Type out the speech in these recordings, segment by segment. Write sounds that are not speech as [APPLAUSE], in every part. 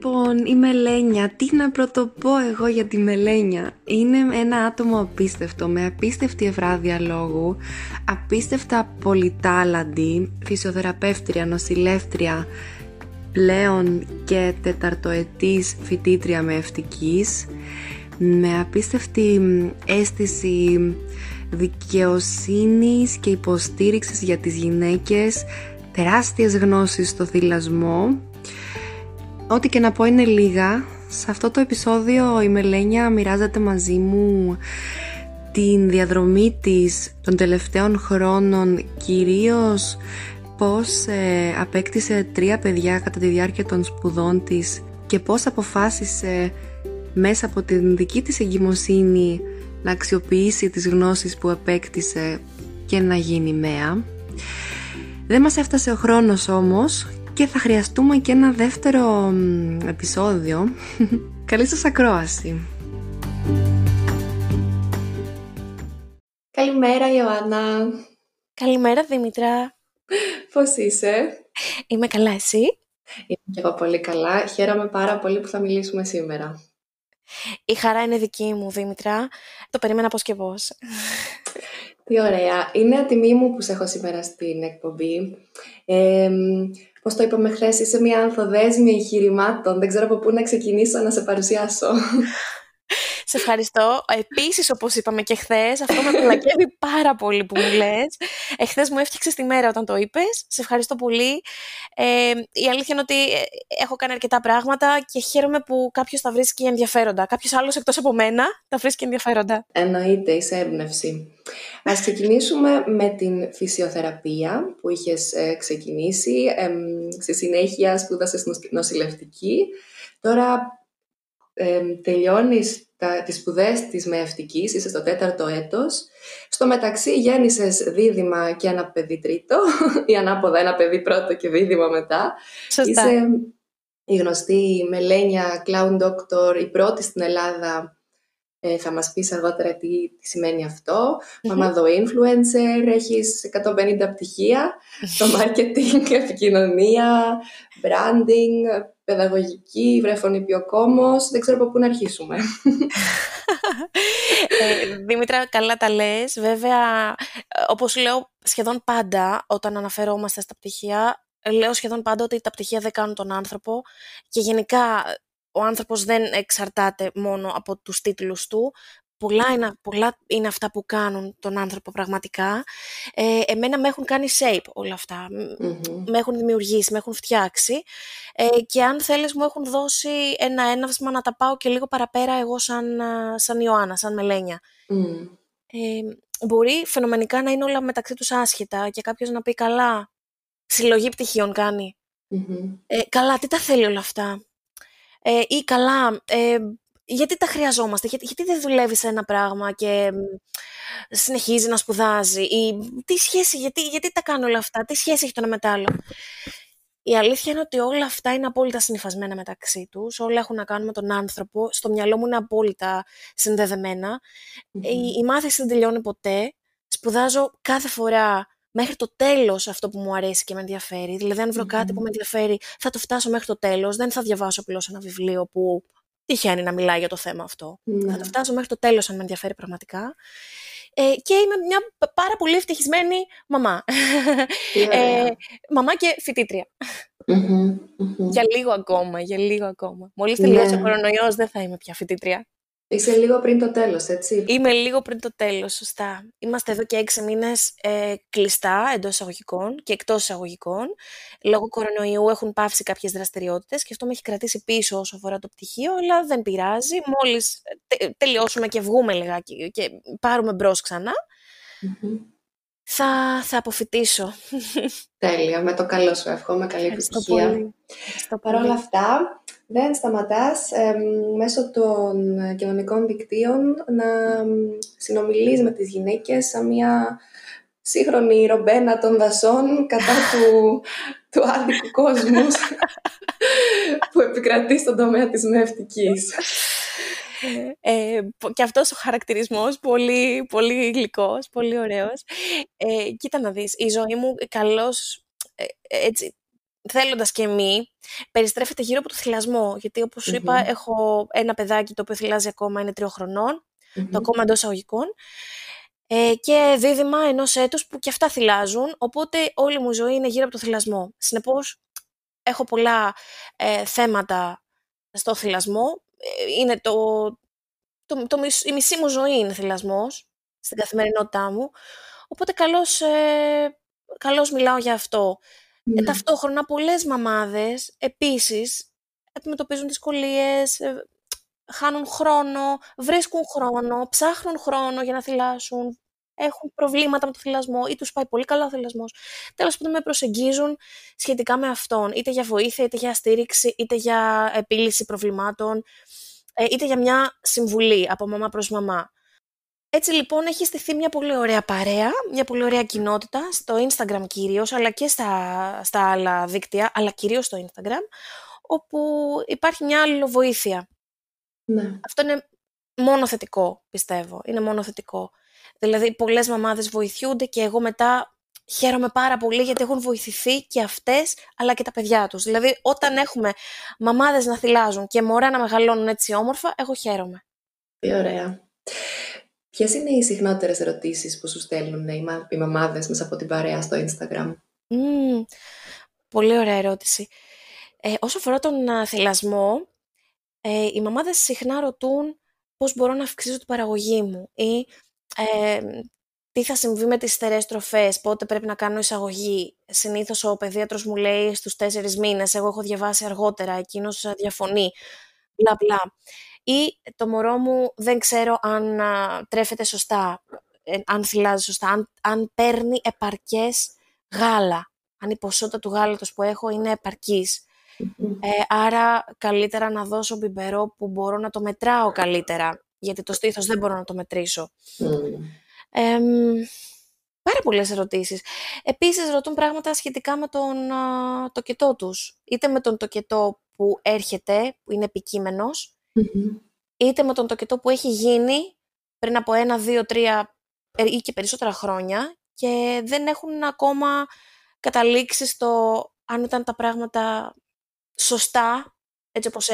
Λοιπόν, η Μελένια, τι να πρωτοπώ εγώ για τη Μελένια; Είναι ένα άτομο απίστευτο, με απίστευτη ευράδια λόγου, απίστευτα πολυτάλαντη, φυσιοθεραπεύτρια, νοσηλεύτρια, πλέον και τεταρτοετής φοιτήτρια με ευτικής, με απίστευτη αίσθηση δικαιοσύνης και υποστήριξης για τις γυναίκες, τεράστιες γνώσεις στο θυλασμό Ό,τι και να πω είναι λίγα. Σε αυτό το επεισόδιο η Μελένια μοιράζεται μαζί μου την διαδρομή της των τελευταίων χρόνων κυρίως πώς ε, απέκτησε τρία παιδιά κατά τη διάρκεια των σπουδών της και πώς αποφάσισε μέσα από την δική της εγκυμοσύνη να αξιοποιήσει τις γνώσεις που απέκτησε και να γίνει μέα. Δεν μας έφτασε ο χρόνος όμως και θα χρειαστούμε και ένα δεύτερο επεισόδιο. [LAUGHS] Καλή σας ακρόαση. Καλημέρα Ιωάννα. Καλημέρα Δήμητρα. Πώς είσαι; Είμαι καλά εσύ; Είμαι και εγώ πολύ καλά. Χαίρομαι πάρα πολύ που θα μιλήσουμε σήμερα. Η χαρά είναι δική μου Δήμητρα. Το περίμενα πώς και πώς. Τι ωραία. Είναι τιμή μου που σε έχω σήμερα στην εκπομπή. Ε, Πώς το είπαμε χθες, είσαι μια ανθοδέσμια εγχειρημάτων. Δεν ξέρω από πού να ξεκινήσω να σε παρουσιάσω. Σε ευχαριστώ. Επίσης, όπως είπαμε και χθες, αυτό με πλακεύει πάρα πολύ που μου λες. Εχθέ μου έφτιαξες τη μέρα όταν το είπες. Σε ευχαριστώ πολύ. Ε, η αλήθεια είναι ότι ε, έχω κάνει αρκετά πράγματα και χαίρομαι που κάποιος τα βρίσκει ενδιαφέροντα. Κάποιος άλλος εκτός από μένα τα βρίσκει ενδιαφέροντα. Εννοείται, είσαι έμπνευση. Α ξεκινήσουμε με την φυσιοθεραπεία που είχες ε, ξεκινήσει. Ε, στη συνέχεια σπούδασες νοσηλευτική. Τώρα ε, τελειώνεις τα, τις σπουδές της μεευτικής, είσαι στο τέταρτο έτος. Στο μεταξύ γέννησες δίδυμα και ένα παιδί τρίτο, [LAUGHS] ή ανάποδα ένα παιδί πρώτο και δίδυμα μετά. Σωστά. Είσαι η γνωστή Μελένια Clown Doctor, η πρώτη στην Ελλάδα ε, θα μας πεις αργότερα τι, τι σημαίνει αυτό. Mm-hmm. Μαμαδο influencer, έχεις 150 πτυχία στο marketing, [LAUGHS] επικοινωνία, branding, παιδαγωγική, βρεφονιπιοκόμος. Δεν ξέρω από πού να αρχίσουμε. ε, Δήμητρα, καλά τα λες. Βέβαια, όπως λέω σχεδόν πάντα όταν αναφερόμαστε στα πτυχία, λέω σχεδόν πάντα ότι τα πτυχία δεν κάνουν τον άνθρωπο και γενικά ο άνθρωπος δεν εξαρτάται μόνο από τους τίτλους του. Πολλά είναι, πολλά είναι αυτά που κάνουν τον άνθρωπο πραγματικά. Ε, εμένα με έχουν κάνει shape όλα αυτά. Με έχουν δημιουργήσει, με έχουν φτιάξει. Ε, και αν θέλεις μου έχουν δώσει ένα έναυσμα να τα πάω και λίγο παραπέρα εγώ σαν, σαν Ιωάννα, σαν Μελένια. Ε, μπορεί φαινομενικά να είναι όλα μεταξύ τους άσχετα και κάποιος να πει καλά, συλλογή πτυχίων κάνει. Ε, καλά, τι τα θέλει όλα αυτά; Ε, ή καλά, ε, γιατί τα χρειαζόμαστε, γιατί, γιατί δεν δουλεύει σε ένα πράγμα και συνεχίζει να σπουδάζει ή τι σχέση, γιατί, γιατί τα κάνω όλα αυτά, τι σχέση έχει το ένα με το άλλο. Η αλήθεια είναι ότι όλα αυτά είναι απόλυτα συνειφασμένα μεταξύ τους, όλα έχουν να κάνουν με τον άνθρωπο, στο μυαλό μου είναι απόλυτα συνδεδεμένα. Η, η μάθηση δεν τελειώνει ποτέ, σπουδάζω κάθε φορά μέχρι το τέλος αυτό που μου αρέσει και με ενδιαφέρει. Δηλαδή, αν βρω κάτι που με ενδιαφέρει, θα το φτάσω μέχρι το τέλος. Δεν θα διαβάσω απλώς ένα βιβλίο που τυχαίνει να μιλάει για το θέμα αυτό. Θα το φτάσω μέχρι το τέλος, αν με ενδιαφέρει πραγματικά. Ε, και είμαι μια πάρα πολύ ευτυχισμένη μαμά. Ε, μαμά και φοιτήτρια. Για λίγο ακόμα, για λίγο ακόμα. Μόλις τελειώσει ο κορονοϊός δεν θα είμαι πια φοιτήτρια. Είσαι λίγο πριν το τέλος, έτσι. Είμαι λίγο πριν το τέλος, σωστά. Είμαστε εδώ και έξι μήνες ε, κλειστά εντός εισαγωγικών και εκτός εισαγωγικών. Λόγω κορονοϊού έχουν πάυσει κάποιες δραστηριότητες και αυτό με έχει κρατήσει πίσω όσο αφορά το πτυχίο, αλλά δεν πειράζει. Μόλις τε, τελειώσουμε και βγούμε λιγάκι και πάρουμε μπρος ξανά, θα, θα αποφυτίσω. Τέλεια, με το καλό σου εύχομαι, καλή επιτυχία. Παρ' όλα αυτά, δεν σταματάς μέσω των κοινωνικών δικτύων να συνομιλείς με τις γυναίκες σαν μια σύγχρονη ρομπένα των δασών κατά του, [LAUGHS] του άδικου κόσμου [LAUGHS] που επικρατεί στον τομέα της μευτικής. Ε, και αυτός ο χαρακτηρισμός πολύ, πολύ γλυκός, πολύ ωραίος. Ε, κοίτα να δεις, η ζωή μου καλώς ε, έτσι, θέλοντας και μη, περιστρέφεται γύρω από το θυλασμό. Γιατί όπως σου είπα, έχω ένα παιδάκι το οποίο θυλάζει ακόμα, είναι τριών χρονών, το ακόμα εντός αγωγικών, ε, και δίδυμα ενός έτους που και αυτά θυλάζουν, οπότε όλη μου η ζωή είναι γύρω από το θυλασμό. Συνεπώς, έχω πολλά ε, θέματα στο θυλασμό. Ε, είναι το, το, το, η μισή μου ζωή είναι θυλασμός στην καθημερινότητά μου. Οπότε καλώς, ε, καλώς μιλάω για αυτό. Ε, ναι. ταυτόχρονα πολλές μαμάδες επίσης αντιμετωπίζουν δυσκολίες, ε, χάνουν χρόνο, βρίσκουν χρόνο, ψάχνουν χρόνο για να θυλάσουν, έχουν προβλήματα με το θυλασμό ή τους πάει πολύ καλά ο θυλασμός. Τέλος πάντων με προσεγγίζουν σχετικά με αυτόν, είτε για βοήθεια, είτε για στήριξη, είτε για επίλυση προβλημάτων, ε, είτε για μια συμβουλή από μαμά προς μαμά. Έτσι λοιπόν έχει στηθεί μια πολύ ωραία παρέα, μια πολύ ωραία κοινότητα, στο Instagram κυρίως, αλλά και στα, στα άλλα δίκτυα, αλλά κυρίως στο Instagram, όπου υπάρχει μια αλληλοβοήθεια. Ναι. Αυτό είναι μόνο θετικό, πιστεύω. Είναι μόνο θετικό. Δηλαδή, πολλές μαμάδες βοηθιούνται και εγώ μετά χαίρομαι πάρα πολύ γιατί έχουν βοηθηθεί και αυτές αλλά και τα παιδιά τους. Δηλαδή, όταν έχουμε μαμάδες να θυλάζουν και μωρά να μεγαλώνουν έτσι όμορφα, εγώ χαίρομαι. Τι ωραία. Ποιες είναι οι συχνότερες ερωτήσεις που σου στέλνουν οι, μα... οι μαμάδες μέσα από την παρέα στο Instagram? Mm, πολύ ωραία ερώτηση. Ε, όσο αφορά τον θυλασμό, ε, οι μαμάδες συχνά ρωτούν πώς μπορώ να αυξήσω την παραγωγή μου ή ε, τι θα συμβεί με τις στερεές τροφές, πότε πρέπει να κάνω εισαγωγή. Συνήθως ο παιδίατρος μου λέει στους τέσσερις μήνες, εγώ έχω διαβάσει αργότερα, εκείνος διαφωνεί, μπλα μπλα ή το μωρό μου δεν ξέρω αν τρέφεται σωστά, ε, αν θυλάζει σωστά, αν, αν παίρνει επαρκές γάλα, αν η ποσότητα του γάλατος που έχω είναι Ε, άρα καλύτερα να δώσω μπιμπερό που μπορώ να το μετράω καλύτερα, γιατί το στήθος δεν μπορώ να το μετρήσω. Ε, πάρα πολλές ερωτήσεις. Επίσης ρωτούν πράγματα σχετικά με τον α, τοκετό τους. Είτε με τον τοκετό που έρχεται, που είναι επικείμενος, είτε με τον τοκετό που έχει γίνει πριν από ένα, δύο, τρία ε, ή και περισσότερα χρόνια και δεν έχουν ακόμα καταλήξει στο αν ήταν τα πράγματα σωστά έτσι όπως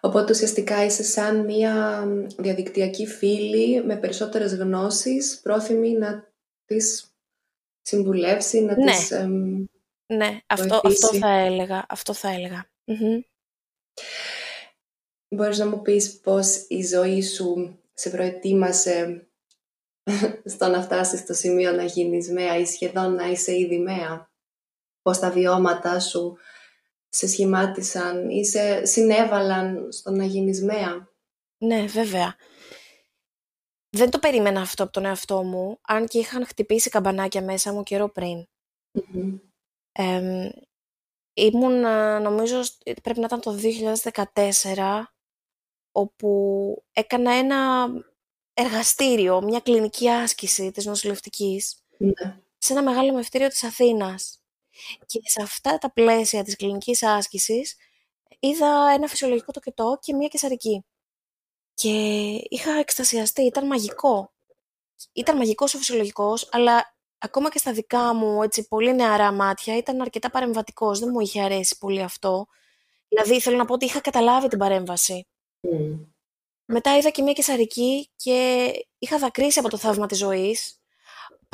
Οπότε ουσιαστικά είσαι σαν μία διαδικτυακή φίλη με περισσότερες γνώσεις, πρόθυμη να τις συμβουλεύσει, να ναι. τις Ναι, αυτό, αυτό θα έλεγα. Αυτό θα ελεγα Μπορείς να μου πεις πώς η ζωή σου σε προετοίμασε [LAUGHS] στο να φτάσεις στο σημείο να γίνεις μέα ή σχεδόν να είσαι ήδη μέα; Πώς τα βιώματά σου σε σχημάτισαν ή σε συνέβαλαν στο να γίνεις μέα; Ναι, βέβαια. Δεν το περίμενα αυτό από τον εαυτό μου, αν και είχαν χτυπήσει καμπανάκια μέσα μου καιρό πριν. Ήμουν, νομίζω, πρέπει να ήταν το 2014, όπου έκανα ένα εργαστήριο, μια κλινική άσκηση της νοσηλευτικής, ναι. σε ένα μεγάλο μευτήριο της Αθήνας. Και σε αυτά τα πλαίσια της κλινικής άσκησης είδα ένα φυσιολογικό τοκετό και μία κεσαρική. Και είχα εκστασιαστεί, ήταν μαγικό. Ήταν μαγικός ο φυσιολογικός, αλλά ακόμα και στα δικά μου έτσι, πολύ νεαρά μάτια ήταν αρκετά παρεμβατικός. Δεν μου είχε αρέσει πολύ αυτό. Δηλαδή θέλω να πω ότι είχα καταλάβει την παρέμβαση. Μετά είδα και μία κεσαρική και είχα δακρύσει από το θαύμα της ζωής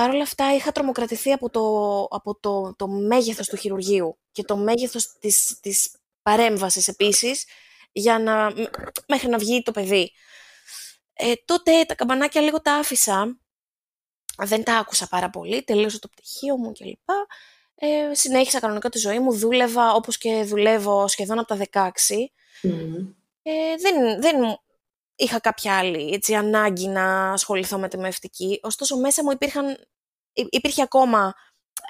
Παρ' όλα αυτά είχα τρομοκρατηθεί από το, από το, το μέγεθος του χειρουργείου και το μέγεθος της, της παρέμβασης επίσης για να, μέχρι να βγει το παιδί. Ε, τότε τα καμπανάκια λίγο τα άφησα, δεν τα άκουσα πάρα πολύ, τελείωσα το πτυχίο μου κλπ. Ε, συνέχισα κανονικά τη ζωή μου, δούλευα όπως και δουλεύω σχεδόν από τα 16. Ε, δεν, δεν είχα κάποια άλλη έτσι, ανάγκη να ασχοληθώ με τη μευτική. Ωστόσο, μέσα μου υπήρχαν, υπήρχε ακόμα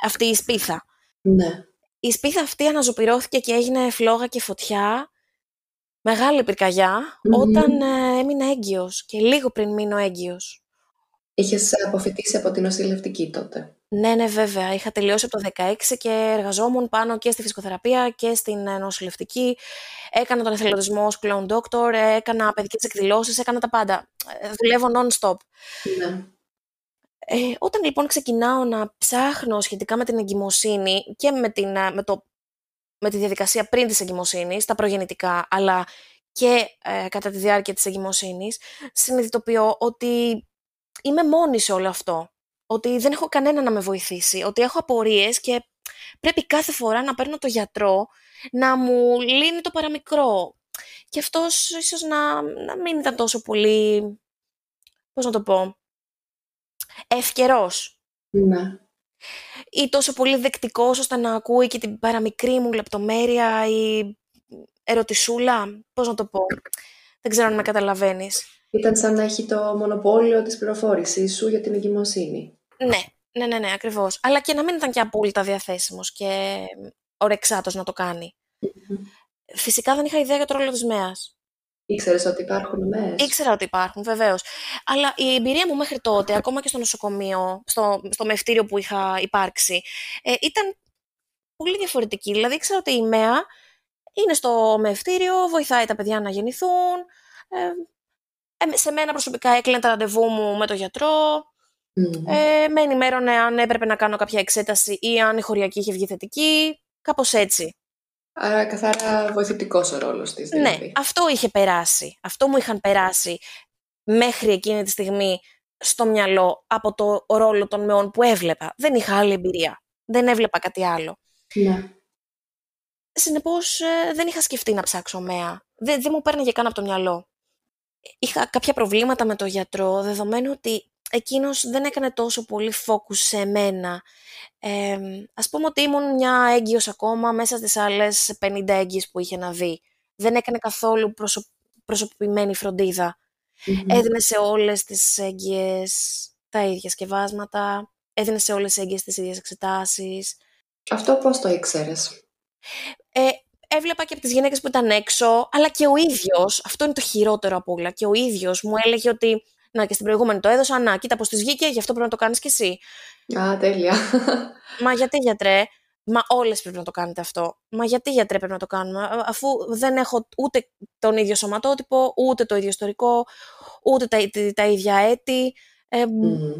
αυτή η σπίθα. Ναι. Η σπίθα αυτή αναζωπηρώθηκε και έγινε φλόγα και φωτιά, μεγάλη όταν ε, έμεινα έγκυος και λίγο πριν μείνω έγκυος. Είχες αποφυτίσει από την νοσηλευτική τότε. Ναι, ναι, βέβαια. Είχα τελειώσει από το 16 και εργαζόμουν πάνω και στη φυσικοθεραπεία και στην ε, νοσηλευτική. Έκανα τον εθελοντισμό ως clown doctor, έκανα παιδικές εκδηλώσεις, έκανα τα πάντα. Ε, δουλεύω non-stop. Ναι. Ε, όταν λοιπόν ξεκινάω να ψάχνω σχετικά με την εγκυμοσύνη και με, την, με, το, με τη διαδικασία πριν της εγκυμοσύνης, τα προγεννητικά, αλλά και ε, κατά τη διάρκεια της εγκυμοσύνης, συνειδητοποιώ ότι είμαι μόνη σε όλο αυτό. Ότι δεν έχω κανένα να με βοηθήσει, ότι έχω απορίες και πρέπει κάθε φορά να παίρνω το γιατρό να μου λύνει το παραμικρό. Και αυτός ίσως να, να μην ήταν τόσο πολύ, πώς να το πω, ευκαιρός. Ναι. Ή τόσο πολύ δεκτικός ώστε να ακούει και την παραμικρή μου λεπτομέρεια ή ερωτησούλα, πώς να το πω. Δεν ξέρω αν με καταλαβαίνεις. Ήταν σαν να έχει το μονοπόλιο της πληροφόρησής σου για την εγκυμοσύνη. Ναι, ναι, ναι, ναι, ακριβώς. Αλλά και να μην ήταν και απόλυτα διαθέσιμος και ορεξάτος να το κάνει. Φυσικά δεν είχα ιδέα για το ρόλο της ΜΕΑΣ. Ήξερες ότι υπάρχουν ΜΕΑΣ. Ήξερα ότι υπάρχουν, βεβαίως. Αλλά η εμπειρία μου μέχρι τότε, ακόμα και στο νοσοκομείο, στο, στο μευτήριο που είχα υπάρξει, ε, ήταν πολύ διαφορετική. Δηλαδή, ήξερα ότι η ΜΕΑ είναι στο μευτήριο, βοηθάει τα παιδιά να γεννηθούν. Ε, ε σε μένα προσωπικά έκλεινε τα ραντεβού μου με τον γιατρό. Mm. Ε, με ενημέρωνε αν έπρεπε να κάνω κάποια εξέταση ή αν η χωριακή είχε βγει θετική. Κάπως έτσι. Άρα καθαρά βοηθητικός ο ρόλος της. Ναι, δηλαδή. αυτό είχε περάσει. Αυτό μου είχαν περάσει μέχρι εκείνη τη στιγμή στο μυαλό από το ρόλο των μεών που έβλεπα. Δεν είχα άλλη εμπειρία. Δεν έβλεπα κάτι άλλο. Ναι. Συνεπώς ε, δεν είχα σκεφτεί να ψάξω ΜΕΑ. Δεν, δεν μου παίρνει καν από το μυαλό. Είχα κάποια προβλήματα με το γιατρό, δεδομένου ότι εκείνος δεν έκανε τόσο πολύ focus σε μένα. Ε, ας πούμε ότι ήμουν μια έγκυος ακόμα μέσα στις άλλες 50 έγκυες που είχε να δει. Δεν έκανε καθόλου προσω... προσωπημένη Έδινε σε όλες τις έγκυες τα ίδια σκευάσματα, έδινε σε όλες τις έγκυες τις ίδιες εξετάσεις. Αυτό πώς το ήξερες; Ε, έβλεπα και από τις γυναίκες που ήταν έξω, αλλά και ο ίδιος, αυτό είναι το χειρότερο από όλα, και ο ίδιος μου έλεγε ότι να και στην προηγούμενη το έδωσα, να κοίτα πώς της βγήκε, γι' αυτό πρέπει να το κάνεις κι εσύ. Α, τέλεια. [LAUGHS] Μα γιατί γιατρέ, μα όλες πρέπει να το κάνετε αυτό. Μα γιατί γιατρέ πρέπει να το κάνουμε, αφού δεν έχω ούτε τον ίδιο σωματότυπο, ούτε το ίδιο ιστορικό, ούτε τα, τα, ίδια έτη, ε,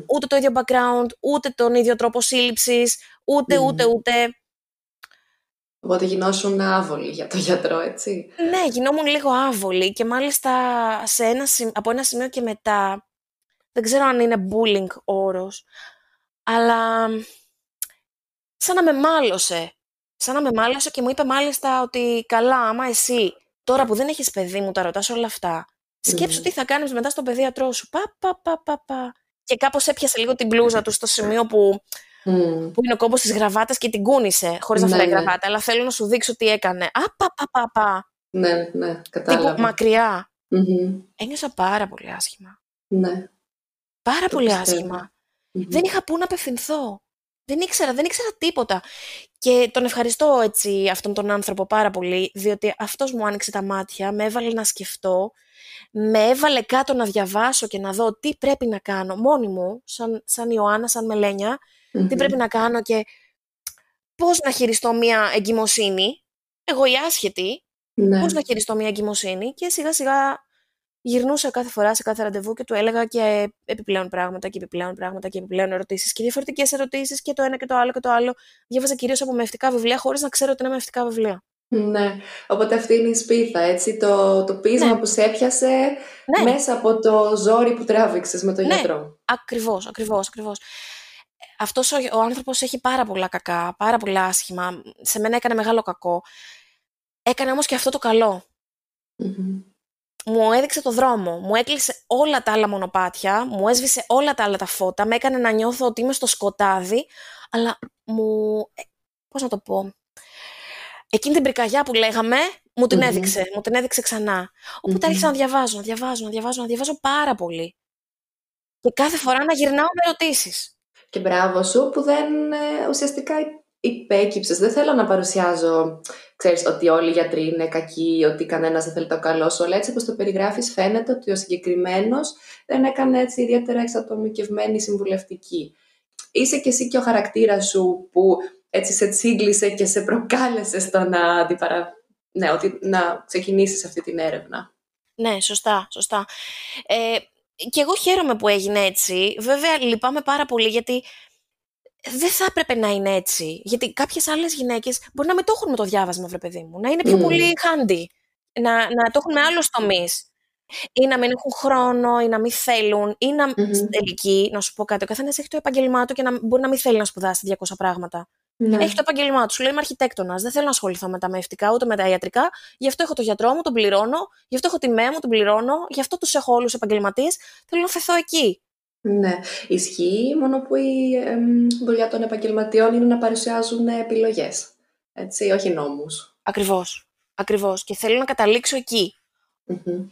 ούτε το ίδιο background, ούτε τον ίδιο τρόπο σύλληψης, ούτε, ούτε, ούτε. Οπότε γινώσουν άβολοι για το γιατρό, έτσι. Ναι, γινόμουν λίγο άβολη και μάλιστα σε ένα, από ένα σημείο και μετά, δεν ξέρω αν είναι bullying όρος, αλλά σαν να με μάλωσε. Σαν να με μάλωσε και μου είπε μάλιστα ότι καλά, άμα εσύ τώρα που δεν έχεις παιδί μου τα ρωτάς όλα αυτά, σκέψου τι θα κάνεις μετά στον παιδίατρό σου. Πα, πα, πα, πα, πα. Και κάπως έπιασε λίγο την μπλούζα του στο σημείο που Mm. Που είναι ο κόμπος της γραβάτας και την κούνησε χωρίς να ναι, φέρει ναι. γραβάτα. Αλλά θέλω να σου δείξω τι έκανε. Α, πα, πα, πα, πα. Ναι, ναι, κατάλαβα. Τύπου μακριά. Mm-hmm. Ένιωσα πάρα πολύ άσχημα. Ναι. Πάρα Το πολύ άσχημα. Mm-hmm. Δεν είχα πού να απευθυνθώ. Δεν ήξερα, δεν ήξερα τίποτα. Και τον ευχαριστώ έτσι αυτόν τον άνθρωπο πάρα πολύ, διότι αυτός μου άνοιξε τα μάτια, με έβαλε να σκεφτώ, με έβαλε κάτω να διαβάσω και να δω τι πρέπει να κάνω μόνη μου, σαν, σαν Ιωάννα, σαν Μελένια, τι πρέπει να κάνω και πώς να χειριστώ μια εγκυμοσύνη, εγώ η άσχετη, ναι. πώς να χειριστώ μια εγκυμοσύνη και σιγά σιγά γυρνούσα κάθε φορά σε κάθε ραντεβού και του έλεγα και επιπλέον πράγματα και επιπλέον πράγματα και επιπλέον ερωτήσεις και διαφορετικές ερωτήσεις και το ένα και το άλλο και το άλλο. Διάβαζα κυρίως από μευτικά βιβλία χωρίς να ξέρω ότι είναι μευτικά βιβλία. Ναι, οπότε αυτή είναι η σπίθα, έτσι, το, το πείσμα ναι. που σε έπιασε ναι. μέσα από το ζόρι που τράβηξες με τον ναι. γιατρό. Ακριβώς, ακριβώς, ακριβώς αυτός ο, ο άνθρωπος έχει πάρα πολλά κακά, πάρα πολλά άσχημα. Σε μένα έκανε μεγάλο κακό. Έκανε όμως και αυτό το καλο Μου έδειξε το δρόμο, μου έκλεισε όλα τα άλλα μονοπάτια, μου έσβησε όλα τα άλλα τα φώτα, με έκανε να νιώθω ότι είμαι στο σκοτάδι, αλλά μου... Ε, πώς να το πω... Εκείνη την πρικαγιά που λέγαμε, μου την έδειξε, μου την έδειξε ξανά. Οπότε άρχισα να διαβάζω, να διαβάζω, να διαβάζω, να διαβάζω πάρα πολύ. Και κάθε φορά να γυρνάω με ερωτήσεις. Και μπράβο σου που δεν ε, ουσιαστικά υπέκυψες. Δεν θέλω να παρουσιάζω, ξέρεις, ότι όλοι οι γιατροί είναι κακοί, ότι κανένας δεν θέλει το καλό σου, αλλά έτσι όπως το περιγράφεις φαίνεται ότι ο συγκεκριμένος δεν έκανε έτσι ιδιαίτερα εξατομικευμένη συμβουλευτική. Είσαι και εσύ και ο χαρακτήρας σου που έτσι σε τσίγκλισε και σε προκάλεσε στο να, αντιπαρα... ναι, ότι να ξεκινήσεις αυτή την έρευνα. Ναι, σωστά, σωστά. Ε, και εγώ χαίρομαι που έγινε έτσι. Βέβαια, λυπάμαι πάρα πολύ γιατί δεν θα έπρεπε να είναι έτσι. Γιατί κάποιες άλλες γυναίκες μπορεί να μην το έχουν με το διάβασμα, βρε παιδί μου. Να είναι πιο πολύ handy. Να, να το έχουν με άλλους τομείς. Ή να μην έχουν χρόνο, ή να μην θέλουν, ή να mm-hmm. στην τελική, να σου πω κάτι, ο καθένας έχει το επάγγελμά του και να, μπορεί να μην θέλει να σπουδάσει 200 πράγματα. Ναι. Έχει το επάγγελμά του. Σου λέει Είμαι αρχιτέκτονας. Δεν θέλω να ασχοληθώ με τα μευτικά ούτε με τα ιατρικά. Γι' αυτό έχω το γιατρό μου, τον πληρώνω. Γι' αυτό έχω τη ΜΕ μου, τον πληρώνω. Γι' αυτό τους έχω όλους επαγγελματίες. Θέλω να φεθώ εκεί. Ναι. Ισχύει μόνο που η ε, δουλειά των επαγγελματιών είναι να παρουσιάζουν επιλογές. Έτσι, όχι νόμους. Ακριβώς. Ακριβώς. Και θέλω να καταλήξω εκεί. Mm-hmm.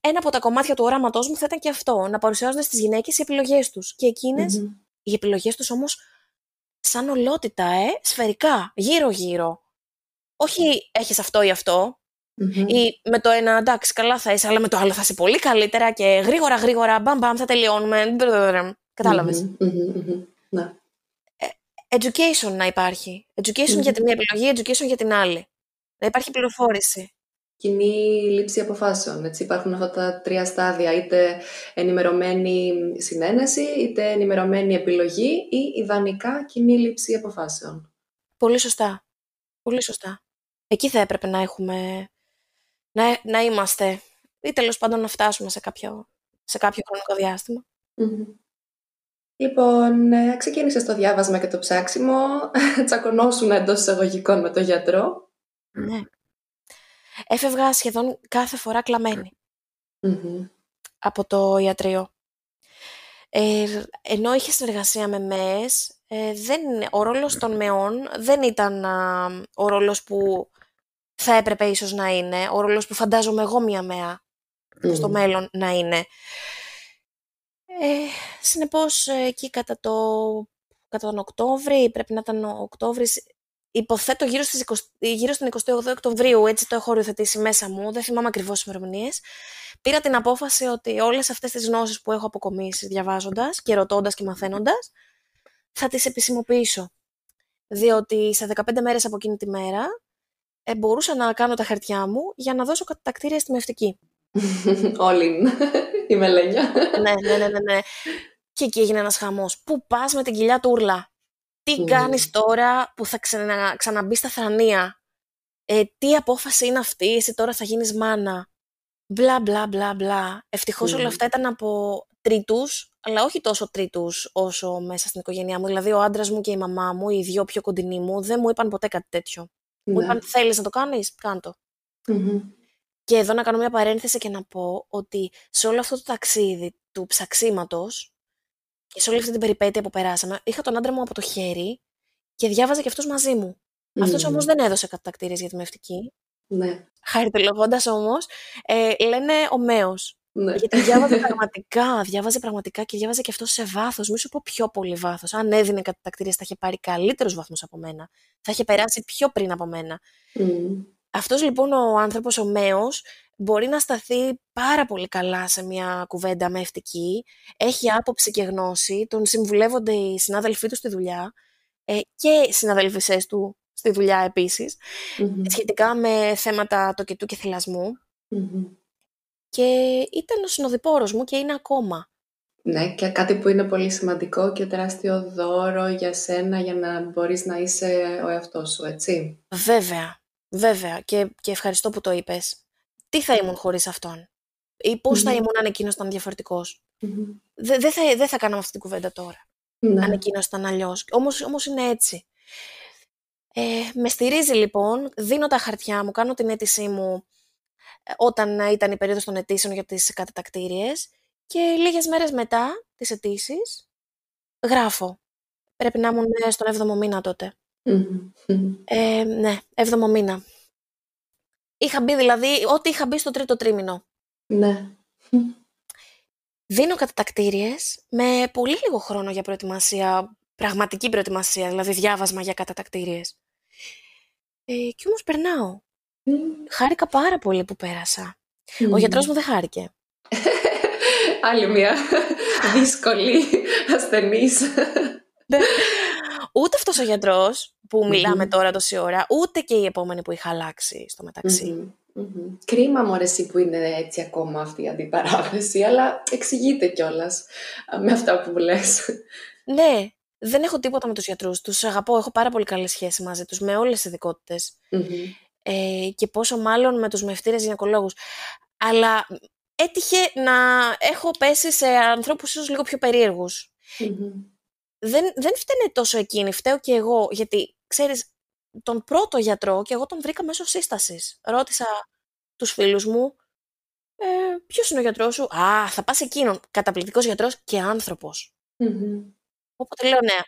Ένα από τα κομμάτια του οράματός μου θα ήταν και αυτό. Να παρουσιάζονται στις γυναίκες οι επιλογές τους. Και εκείνες, mm-hmm. οι επιλογές τους όμως σαν ολότητα, ε, σφαιρικά, γύρω-γύρω. Όχι έχεις αυτό ή ή με το ένα εντάξει καλά θα είσαι, αλλά με το άλλο θα είσαι πολύ καλύτερα και γρήγορα γρήγορα, μπαμ μπαμ θα τελειώνουμε. Κατάλαβες. Ναι. Ε, education να υπάρχει. Education για τη μία επιλογή, education για την άλλη. Να υπάρχει πληροφόρηση κοινή λήψη αποφάσεων. Έτσι, υπάρχουν αυτά τα τρία στάδια, είτε ενημερωμένη συνένεση, είτε ενημερωμένη επιλογή ή ιδανικά κοινή λήψη αποφάσεων. Πολύ σωστά. Πολύ σωστά. Εκεί θα έπρεπε να έχουμε, να, να είμαστε ή τέλος πάντων να φτάσουμε σε κάποιο, σε κάποιο χρονικό Λοιπόν, ε, ξεκίνησε το διάβασμα και το ψάξιμο, [LAUGHS] τσακωνώσουν εντός εισαγωγικών με τον γιατρό. Ναι έφευγα σχεδόν κάθε φορά από το ιατρείο. Ε, ενώ είχε συνεργασία με ΜΕΕΣ, ε, δεν, ο ρόλος των ΜΕΟΝ δεν ήταν ο ρόλος που θα έπρεπε ίσως να είναι, ο ρόλος που φαντάζομαι εγώ μία ΜΕΑ στο μέλλον να είναι. Ε, συνεπώς, εκεί κατά, το, κατά τον Οκτώβρη, πρέπει να ήταν ο Οκτώβρης, υποθέτω γύρω, στις 20, γύρω στην 28 Οκτωβρίου, έτσι το έχω οριοθετήσει μέσα μου, δεν θυμάμαι ακριβώς τις ημερομηνίες. Πήρα την απόφαση ότι όλες αυτές τις γνώσεις που έχω αποκομίσει διαβάζοντας και ρωτώντας και μαθαίνοντας, θα τις επισημοποιήσω. Διότι σε 15 μέρες από εκείνη τη μέρα ε, μπορούσα να κάνω τα χαρτιά μου για να δώσω τα κτίρια στη μευτική. Όλη η μελένια. ναι, ναι, ναι, ναι, ναι. Και εκεί έγινε ένας χαμός. Πού πας με την κοιλιά τούρλα τι mm. κάνεις τώρα που θα ξανα, ξαναμπεί στα θρανία; Ε, τι απόφαση είναι αυτή, εσύ τώρα θα γίνεις μάνα. Μπλα μπλα μπλα μπλα. Ευτυχώς όλα αυτά ήταν από τρίτους, αλλά όχι τόσο τρίτους όσο μέσα στην οικογένειά μου. Δηλαδή ο άντρας μου και η μαμά μου, οι δυο πιο κοντινοί μου, δεν μου είπαν ποτέ κάτι τέτοιο. Μου είπαν θέλεις να το κάνεις, κάντο. Mm-hmm. Και εδώ να κάνω μια παρένθεση και να πω ότι σε όλο αυτό το ταξίδι του ψαξίματος, και σε όλη αυτή την περιπέτεια που περάσαμε, είχα τον άντρα μου από το χέρι και διάβαζε και αυτός μαζί μου. Mm. Αυτός όμως δεν έδωσε κατακτήρες για τη μευτική. Ναι. Χαριτολογώντα όμως, ε, λένε ομαίο. Ναι. Γιατί διάβαζε πραγματικά, διάβαζε πραγματικά και διάβαζε και αυτός σε βάθος. Μη σου πω πιο πολύ βάθος. Αν έδινε κατακτήρες, θα είχε πάρει καλύτερους βαθμούς από μένα. Θα είχε περάσει πιο πριν από μένα. Mm. Αυτός λοιπόν ο άνθρωπος, ο Μέος, μπορεί να σταθεί πάρα πολύ καλά σε μια κουβέντα με ευτική, έχει άποψη και γνώση, τον συμβουλεύονται οι συνάδελφοί του στη δουλειά ε, και οι συναδελφισές του στη δουλειά σχετικά με θέματα τοκετού και θυλασμού. Και ήταν ο συνοδοιπόρος μου και είναι ακόμα. Ναι, και κάτι που είναι πολύ σημαντικό και τεράστιο δώρο για σένα για να μπορείς να είσαι ο εαυτός σου, έτσι. Βέβαια, βέβαια. Και, και ευχαριστώ που το είπες τι θα ήμουν χωρίς αυτόν; Ή πώς θα ήμουν αν εκείνος ήταν διαφορετικός; Δεν θα, δε θα κάναμε αυτή την κουβέντα τώρα, ναι. αν εκείνος ήταν αλλιώς. Όμως, όμως είναι έτσι. Ε, με στηρίζει λοιπόν, δίνω τα χαρτιά μου, κάνω την αίτησή μου ε, όταν ήταν η περίοδος των αιτήσεων για τις κατατακτήριες και λίγες μέρες μετά τις αιτήσεις, γράφω. Πρέπει να ήμουν στον 7ο μήνα τότε. Ε, ναι, 7ο μήνα. Είχα μπει δηλαδή, ό,τι είχα μπει στο τρίτο τρίμηνο. Ναι. Δίνω κατατακτήριες με πολύ λίγο χρόνο για προετοιμασία, πραγματική προετοιμασία, δηλαδή διάβασμα για κατατακτήριες. Ε, και όμως περνάω. Χάρηκα πάρα πολύ που πέρασα. Ο γιατρός μου δεν χάρηκε. [LAUGHS] Άλλη μια δύσκολη ασθενής. Ναι. Ούτε αυτός ο γιατρός που μιλάμε τώρα τόση ώρα, ούτε και η επόμενη που είχα αλλάξει στο μεταξυ Κρίμα μου αρέσει που είναι έτσι ακόμα αυτή η αντιπαράθεση, αλλά εξηγείται κιόλας με αυτά που λες. Ναι, δεν έχω τίποτα με τους γιατρούς. Τους αγαπώ, έχω πάρα πολύ καλή σχέση μαζί τους, με όλες τις ειδικοτητες Ε, και πόσο μάλλον με τους μευτήρες γυναικολόγους. Αλλά έτυχε να έχω πέσει σε ανθρώπους ίσως λίγο πιο περίεργους. Δεν, δεν φταίνε τόσο εκείνη, φταίω και εγώ, γιατί ξέρεις, τον πρώτο γιατρό και εγώ τον βρήκα μέσω σύστασης. Ρώτησα τους φίλους μου, ε, ποιος είναι ο γιατρός σου; Α, θα πας εκείνον. Καταπληκτικός γιατρός και άνθρωπος. Οπότε λέω ναι.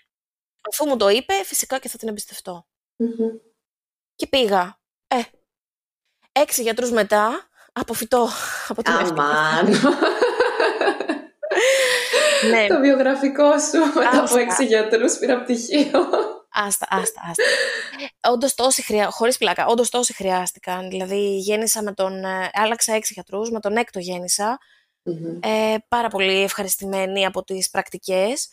Αφού μου το είπε, φυσικά και θα την εμπιστευτω Και πήγα. Ε, έξι γιατρούς μετά, αποφυτώ από την Αμάν. Ναι. Το βιογραφικό σου μετά [LAUGHS] από έξι γιατρούς πήρα πτυχίο. Άστα, άστα, άστα. Όντως τόσοι χρειά... χωρίς πλάκα, όντως τόσοι χρειάστηκαν. Δηλαδή γέννησα με τον, ε, άλλαξα έξι γιατρούς, με τον έκτο γέννησα. Ε, πάρα πολύ ευχαριστημένη από τις πρακτικές.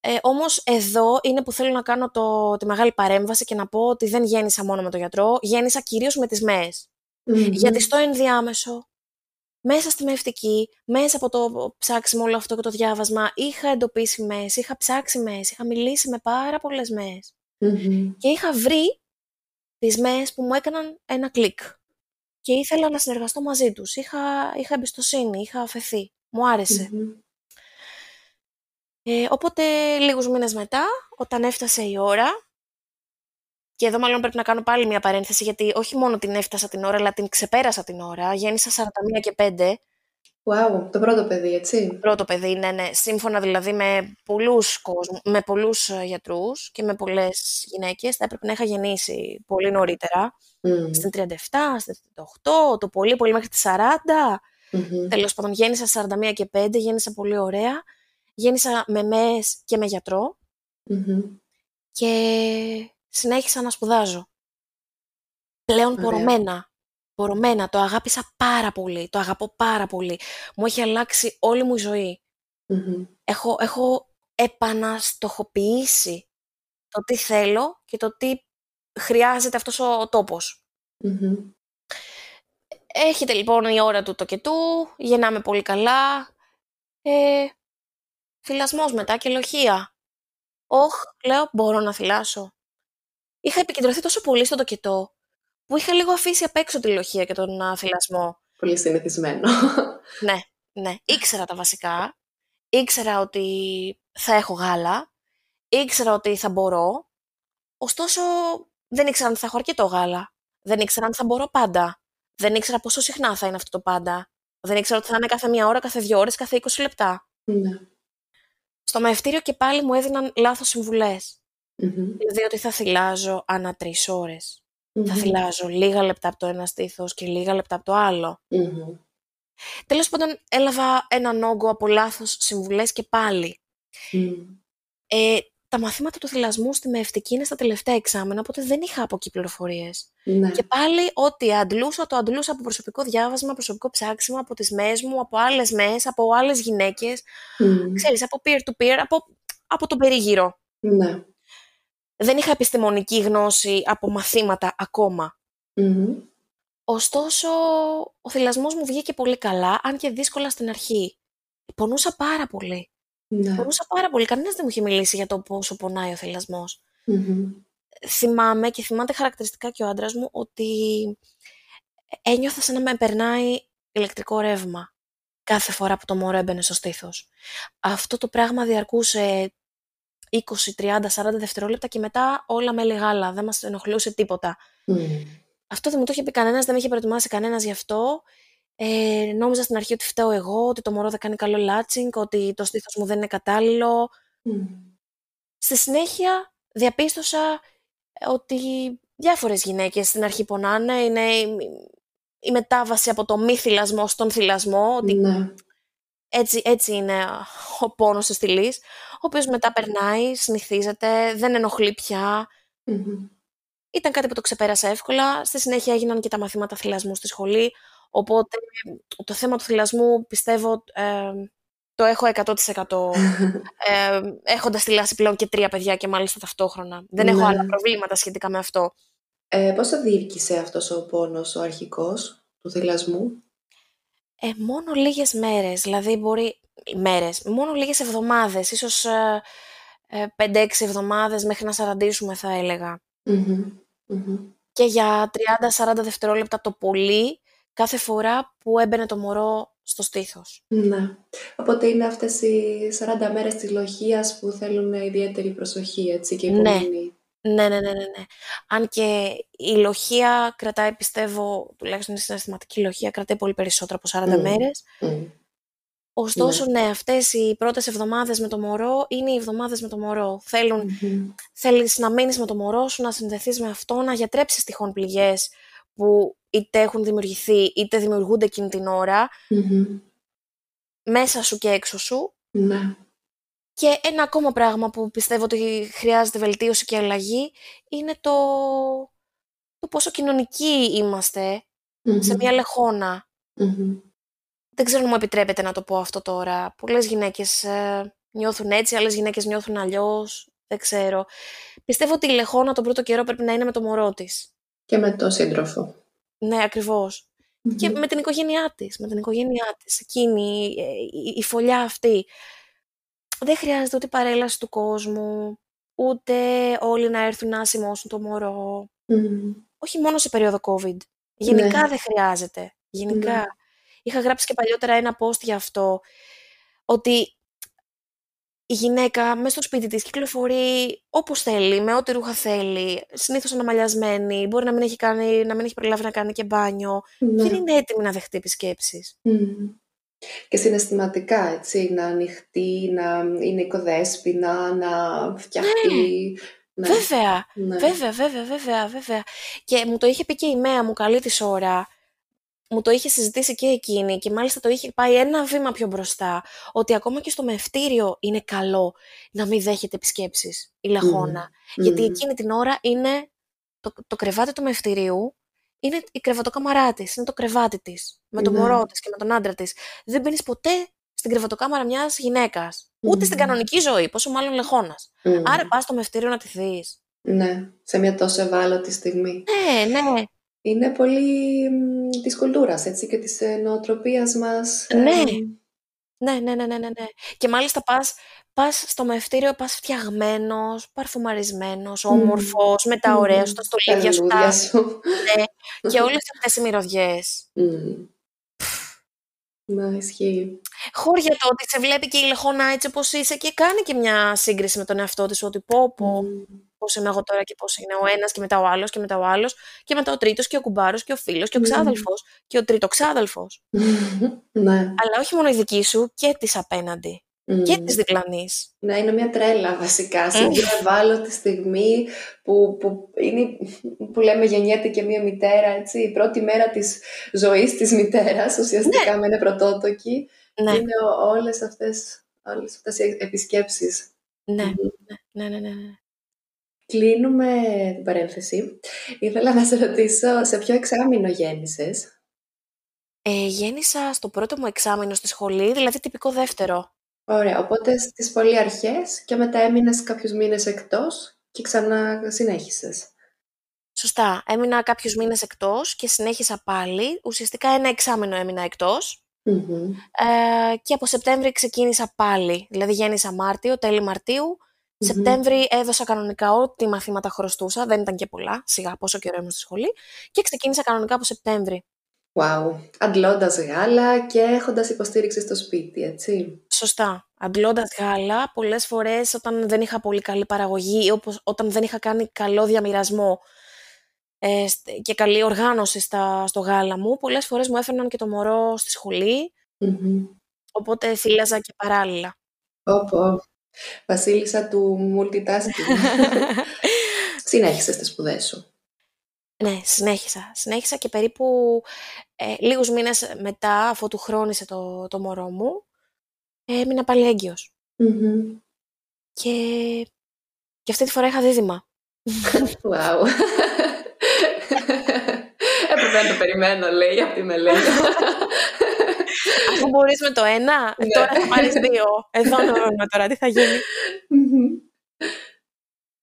Ε, όμως εδώ είναι που θέλω να κάνω το, τη μεγάλη παρέμβαση και να πω ότι δεν γέννησα μόνο με τον γιατρό, γέννησα κυρίως με τις μεες Γιατί στο ενδιάμεσο, μέσα στη μευτική, μέσα από το ψάξιμο όλο αυτό και το διάβασμα, είχα εντοπίσει μες, είχα ψάξει μες, είχα μιλήσει με πάρα πολλές μες. Και είχα βρει τις μες που μου έκαναν ένα κλικ. Και ήθελα να συνεργαστώ μαζί τους. Είχα, είχα εμπιστοσύνη, είχα αφαιθεί. Μου άρεσε. Ε, οπότε λίγους μήνες μετά, όταν έφτασε η ώρα, και εδώ μάλλον πρέπει να κάνω πάλι μια παρένθεση, γιατί όχι μόνο την έφτασα την ώρα, αλλά την ξεπέρασα την ώρα. Γέννησα 41 και 5. Wow, το πρώτο παιδί, έτσι. Το πρώτο παιδί, ναι, ναι. Σύμφωνα δηλαδή με πολλούς, κόσμου, με πολλούς ε, γιατρούς και με πολλές γυναίκες, θα έπρεπε να είχα γεννήσει πολύ νωρίτερα. Mm. Στην 37, στην 38, το πολύ, πολύ μέχρι τις 40. Mm-hmm. Τέλος πάντων, γέννησα 41 και 5, γέννησα πολύ ωραία. Γέννησα με ΜΕΣ και με γιατρο και συνέχισα να σπουδάζω. Πλέον πορωμένα. Πορωμένα. Το αγάπησα πάρα πολύ. Το αγαπώ πάρα πολύ. Μου έχει αλλάξει όλη μου η ζωη Έχω, έχω επαναστοχοποιήσει το τι θέλω και το τι χρειάζεται αυτός ο τοπος Έχετε λοιπόν η ώρα του το και του, γεννάμε πολύ καλά. Ε, Θυλασμός μετά και λοχεία. Όχ, λέω, μπορώ να θυλάσω. Είχα επικεντρωθεί τόσο πολύ στο τοκετό, που είχα λίγο αφήσει απ' έξω τη λοχεία και τον uh, θυλασμό. Πολύ συνηθισμένο. ναι, ναι. Ήξερα τα βασικά. Ήξερα ότι θα έχω γάλα. Ήξερα ότι θα μπορώ. Ωστόσο, δεν ήξερα αν θα έχω αρκετό γάλα. Δεν ήξερα αν θα μπορώ πάντα. Δεν ήξερα πόσο συχνά θα είναι αυτό το πάντα. Δεν ήξερα ότι θα είναι κάθε μία ώρα, κάθε δύο ώρες, κάθε 20 λεπτά. Ναι. Στο μευτήριο και πάλι μου έδιναν λάθος συμβουλές. Δηλαδή ότι θα θυλάζω ανά τρεις ώρες. Θα θυλάζω λίγα λεπτά από το ένα στήθος και λίγα λεπτά από το άλλο. mm Τέλος πάντων έλαβα έναν όγκο από λάθος συμβουλές και πάλι. Ε, τα μαθήματα του θυλασμού στη μευτική είναι στα τελευταία εξάμενα, οπότε δεν είχα από εκεί πληροφορίες. Ναι. Και πάλι ό,τι αντλούσα, το αντλούσα από προσωπικό διάβασμα, προσωπικό ψάξιμο, από τις ΜΕΣ μου, από άλλες ΜΕΣ, από άλλες γυναίκες. Mm. Ξέρεις, από peer-to-peer, από, από τον περίγυρο. Ναι. Δεν είχα επιστημονική γνώση από μαθήματα Ωστόσο, ο θυλασμός μου βγήκε πολύ καλά, αν και δύσκολα στην αρχή. Πονούσα πάρα πολύ. Ναι. Μπορούσα πάρα πολύ. Κανένας δεν μου είχε μιλήσει για το πόσο πονάει ο θυλασμός. Θυμάμαι και θυμάται χαρακτηριστικά και ο άντρας μου ότι ένιωθα σαν να με περνάει ηλεκτρικό ρεύμα κάθε φορά που το μωρό έμπαινε στο στήθος. Αυτό το πράγμα διαρκούσε 20, 30, 40 δευτερόλεπτα και μετά όλα με γάλα. Δεν μας ενοχλούσε τίποτα. Αυτό δεν μου το είχε πει κανένας, δεν με είχε προετοιμάσει κανένας γι' αυτό. Ε, νόμιζα στην αρχή ότι φταίω εγώ, ότι το μωρό δεν κάνει καλό λάτσινγκ, ότι το στήθος μου δεν είναι κατάλληλο. Στη συνέχεια διαπίστωσα ότι διάφορες γυναίκες στην αρχή πονάνε, είναι η, μετάβαση από το μη θυλασμό στον θυλασμό, ότι ναι. Έτσι, έτσι είναι ο πόνος της στυλής, ο οποίος μετά περνάει, συνηθίζεται, δεν ενοχλεί πια. Ήταν κάτι που το ξεπέρασα εύκολα. Στη συνέχεια έγιναν και τα μαθήματα θυλασμού στη σχολή, Οπότε το θέμα του θυλασμού πιστεύω ε, το έχω 100% ε, έχοντας θυλάσει πλέον και τρία παιδιά και μάλιστα ταυτόχρονα. Δεν έχω άλλα ναι. προβλήματα σχετικά με αυτό. Ε, πώς θα διήρκησε αυτός ο πόνος ο αρχικός του του θυλασμού; Ε, μόνο λίγες μέρες, δηλαδή μπορεί... Μέρες, μόνο λίγες εβδομάδες, ίσως ε, ε, 5-6 εβδομάδες μέχρι να σαραντήσουμε θα έλεγα. Και για 30-40 δευτερόλεπτα το πολύ, κάθε φορά που έμπαινε το μωρό στο στήθος. Ναι. Οπότε είναι αυτές οι 40 μέρες της λοχείας που θέλουν ιδιαίτερη προσοχή, έτσι, και Ναι. υπομονή. Ναι, ναι, ναι, ναι, ναι. Αν και η λοχεία κρατάει, πιστεύω, τουλάχιστον η συναισθηματική λοχεία, κρατάει πολύ περισσότερο από 40 Μμμ. μέρες. Μμ. Ωστόσο, ναι, αυτές οι πρώτες εβδομάδες με το μωρό είναι οι εβδομάδες με το μωρό. Θέλουν, Μμμ. θέλεις να μείνεις με το μωρό σου, να συνδεθείς με αυτό, να γιατρέψεις τυχόν πληγές που είτε έχουν δημιουργηθεί, είτε δημιουργούνται εκείνη την ώρα, Μμμ. μέσα σου και έξω σου. Ναι. Και ένα ακόμα πράγμα που πιστεύω ότι χρειάζεται βελτίωση και αλλαγή είναι το, το πόσο κοινωνικοί είμαστε σε Μμμ. μια λεχόνα. Μμμ. Δεν ξέρω αν μου επιτρέπετε να το πω αυτό τώρα. Πολλές γυναίκες ε, νιώθουν έτσι, άλλες γυναίκες νιώθουν αλλιώς. Δεν ξέρω. Πιστεύω ότι η λεχόνα τον πρώτο καιρό πρέπει να είναι με το μωρό της. Και με το σύντροφο. Ναι, ακριβώς. Και Μμμ. με την οικογένειά της. Με την οικογένειά της. Εκείνη, ε, η, η φωλιά αυτή. Δεν χρειάζεται ούτε η παρέλαση του κόσμου, ούτε όλοι να έρθουν να σημώσουν το μωρό. Μμμ. Όχι μόνο σε περίοδο COVID. Γενικά Ναι. δεν χρειάζεται. Γενικά. Ναι. Είχα γράψει και παλιότερα ένα post για αυτό, ότι η γυναίκα μέσα στο σπίτι της κυκλοφορεί όπως θέλει, με ό,τι ρούχα θέλει, συνήθως αναμαλιασμένη, μπορεί να μην έχει, κάνει, να μην έχει προλάβει να κάνει και μπάνιο. Ναι. Δεν είναι έτοιμη να δεχτεί επισκέψεις. Μμμ. Και συναισθηματικά, έτσι, να ανοιχτεί, να είναι οικοδέσποινα, να φτιαχτεί. Ναι. Βέβαια, Ναι. βέβαια, βέβαια, βέβαια, βέβαια. Και μου το είχε πει και η Μέα μου καλή της ώρα, μου το είχε συζητήσει και εκείνη και μάλιστα το είχε πάει ένα βήμα πιο μπροστά, ότι ακόμα και στο μευτήριο είναι καλό να μην δέχεται επισκέψεις η λαχώνα. Γιατί Μμ. εκείνη την ώρα είναι το, το κρεβάτι του μευτηρίου, είναι η κρεβατοκάμαρά της, είναι το κρεβάτι της, με το Ναι. μωρό της και με τον άντρα της. Δεν μπαίνεις ποτέ στην κρεβατοκάμαρα μιας γυναίκας, ούτε στην Μμμ. κανονική ζωή, πόσο μάλλον λεχώνας. Μμ. Άρα πας στο μευτήριο να τη δεις. Ναι, σε μια τόσο ευάλωτη στιγμή. Ναι, ναι, Είναι πολύ μ, της κουλτούρας, έτσι, και της ε, νοοτροπίας μας. ε, ναι. Ναι, ναι, ναι, ναι, ναι, ναι. Και μάλιστα πας, πας στο μευτήριο, πας φτιαγμένος, παρφουμαρισμένος, μμ. όμορφος, με τα ωραία σου, Μμ. τα Τα στολίδια σου, λουλούδια τα... σου. Ναι. Και όλες αυτές οι μυρωδιές. Μμ. Ναι, ισχύει. Χώρια το ότι σε βλέπει και η λεχόνα έτσι όπως είσαι και κάνει και μια σύγκριση με τον εαυτό της, ότι πω πω, Μμ. Πώς είμαι εγώ τώρα και πώς είναι ο ένας και μετά ο άλλος και μετά ο άλλος και μετά ο τρίτος και ο κουμπάρος και ο φίλος και ο Μμ. ξάδελφος και ο τριτοξάδελφος. [LAUGHS] Ναι. Αλλά όχι μόνο η δική σου και της απέναντι και Μμ. της διπλανής. Ναι, είναι μια τρέλα βασικά σε Μμ. μια ευάλωτη στιγμή που, που, είναι, που λέμε γεννιέται και μια μητέρα, έτσι, η πρώτη μέρα της ζωής της μητέρας, ουσιαστικά με είναι πρωτότοκη, Ναι, είναι ο- όλες αυτές, όλες αυτές οι επισκέψεις. ναι, Μμμ. ναι, ναι, ναι, ναι. Κλείνουμε την παρένθεση. Ήθελα να σε ρωτήσω σε ποιο εξάμεινο γέννησες; Ε, γέννησα στο πρώτο μου εξάμεινο στη σχολή, δηλαδή τυπικό δεύτερο. Ωραία, οπότε στις πολύ αρχές και μετά έμεινες κάποιους μήνες εκτός και ξανά συνέχισες. Σωστά. Έμεινα κάποιους μήνες εκτός και συνέχισα πάλι. Ουσιαστικά ένα εξάμεινο έμεινα εκτός. Μμμ. Ε, και από Σεπτέμβρη ξεκίνησα πάλι. Δηλαδή γέννησα Μάρτιο, τέλη Μαρτίου. Μμμ. Σεπτέμβρη έδωσα κανονικά ό,τι μαθήματα χρωστούσα. Δεν ήταν και πολλά, σιγά πόσο καιρό ήμουν στη σχολή. Και ξεκίνησα κανονικά από Σεπτέμβρη. Wow. Αντλώντας γάλα και έχοντας υποστήριξη στο σπίτι, έτσι. Σωστά. Αντλώντας γάλα, πολλές φορές όταν δεν είχα πολύ καλή παραγωγή ή όπως, όταν δεν είχα κάνει καλό διαμοιρασμό ε, στ- και καλή οργάνωση στα, στο γάλα μου, πολλές φορές μου έφερναν και το μωρό στη σχολή, Μμμ. οπότε θύλαζα και παράλληλα. Πω, πω. Βασίλισσα του multitasking. [LAUGHS] Συνέχισες τις σπουδές σου. ναι, συνέχισα. Συνέχισα και περίπου ε, λίγους μήνες μετά, αφού του χρόνισε το, το μωρό μου, ε, έμεινα πάλι έγκυος. Μμμ. Και, και αυτή τη φορά είχα δίδυμα. Wow. [LAUGHS] Έπρεπε να το περιμένω, λέει, από τη Μελένα. [LAUGHS] Αφού μπορείς με το ένα, Ναι. τώρα θα πάρεις δύο. Εδώ να δούμε τώρα τι θα γίνει. Μμμ.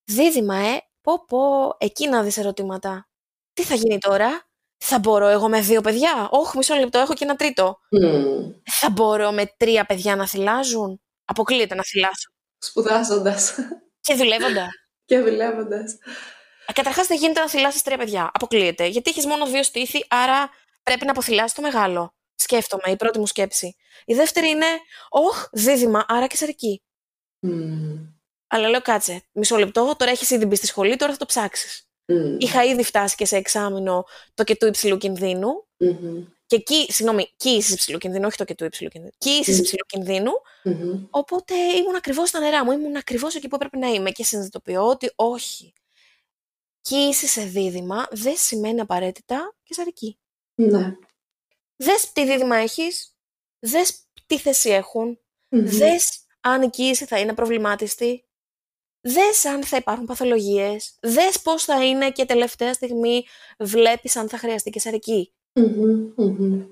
Δίδυμα, ε. Πω πω, εκεί να δεις ερωτήματα. Τι θα γίνει τώρα, Θα μπορώ εγώ με δύο παιδιά; Όχι, μισό λεπτό, έχω και ένα τρίτο. Μμμ. Θα μπορώ με τρία παιδιά να θυλάζουν; Αποκλείεται να θυλάσω. Σπουδάζοντας Και δουλεύοντας. και δουλεύοντας. Καταρχάς, δεν γίνεται να θυλάσεις τρία παιδιά. Αποκλείεται. Γιατί έχεις μόνο δύο στήθη, άρα πρέπει να αποθυλάσεις το μεγάλο. Σκέφτομαι, η πρώτη μου σκέψη. Η δεύτερη είναι, Ωχ, δίδυμα, άρα και σαρική. Μμμ. Αλλά λέω, κάτσε, μισό λεπτό, τώρα έχεις ήδη μπει στη σχολή, τώρα θα το ψάξεις. Μμμ. Είχα ήδη φτάσει και σε εξάμεινο το και του υψηλού κινδύνου. Μμμ. Και εκεί, συγγνώμη, κοίηση υψηλού κινδύνου, όχι το και του υψηλού κινδύνου. Κοίηση Μμ. υψηλού κινδύνου. Μμμ. Οπότε ήμουν ακριβώς στα νερά μου, ήμουν ακριβώς εκεί που έπρεπε να είμαι. Και συνειδητοποιώ ότι όχι. Κοίηση σε δίδυμα δεν σημαίνει απαραίτητα και σαρική. Ναι. Δες τι δίδυμα έχεις, δες τι θέση έχουν, Μμμ. δες αν η κοίηση θα είναι προβλημάτιστη, δες αν θα υπάρχουν παθολογίες, δες πώς θα είναι και τελευταία στιγμή βλέπεις αν θα χρειαστεί και σαρική. Μμμ. Μμμ.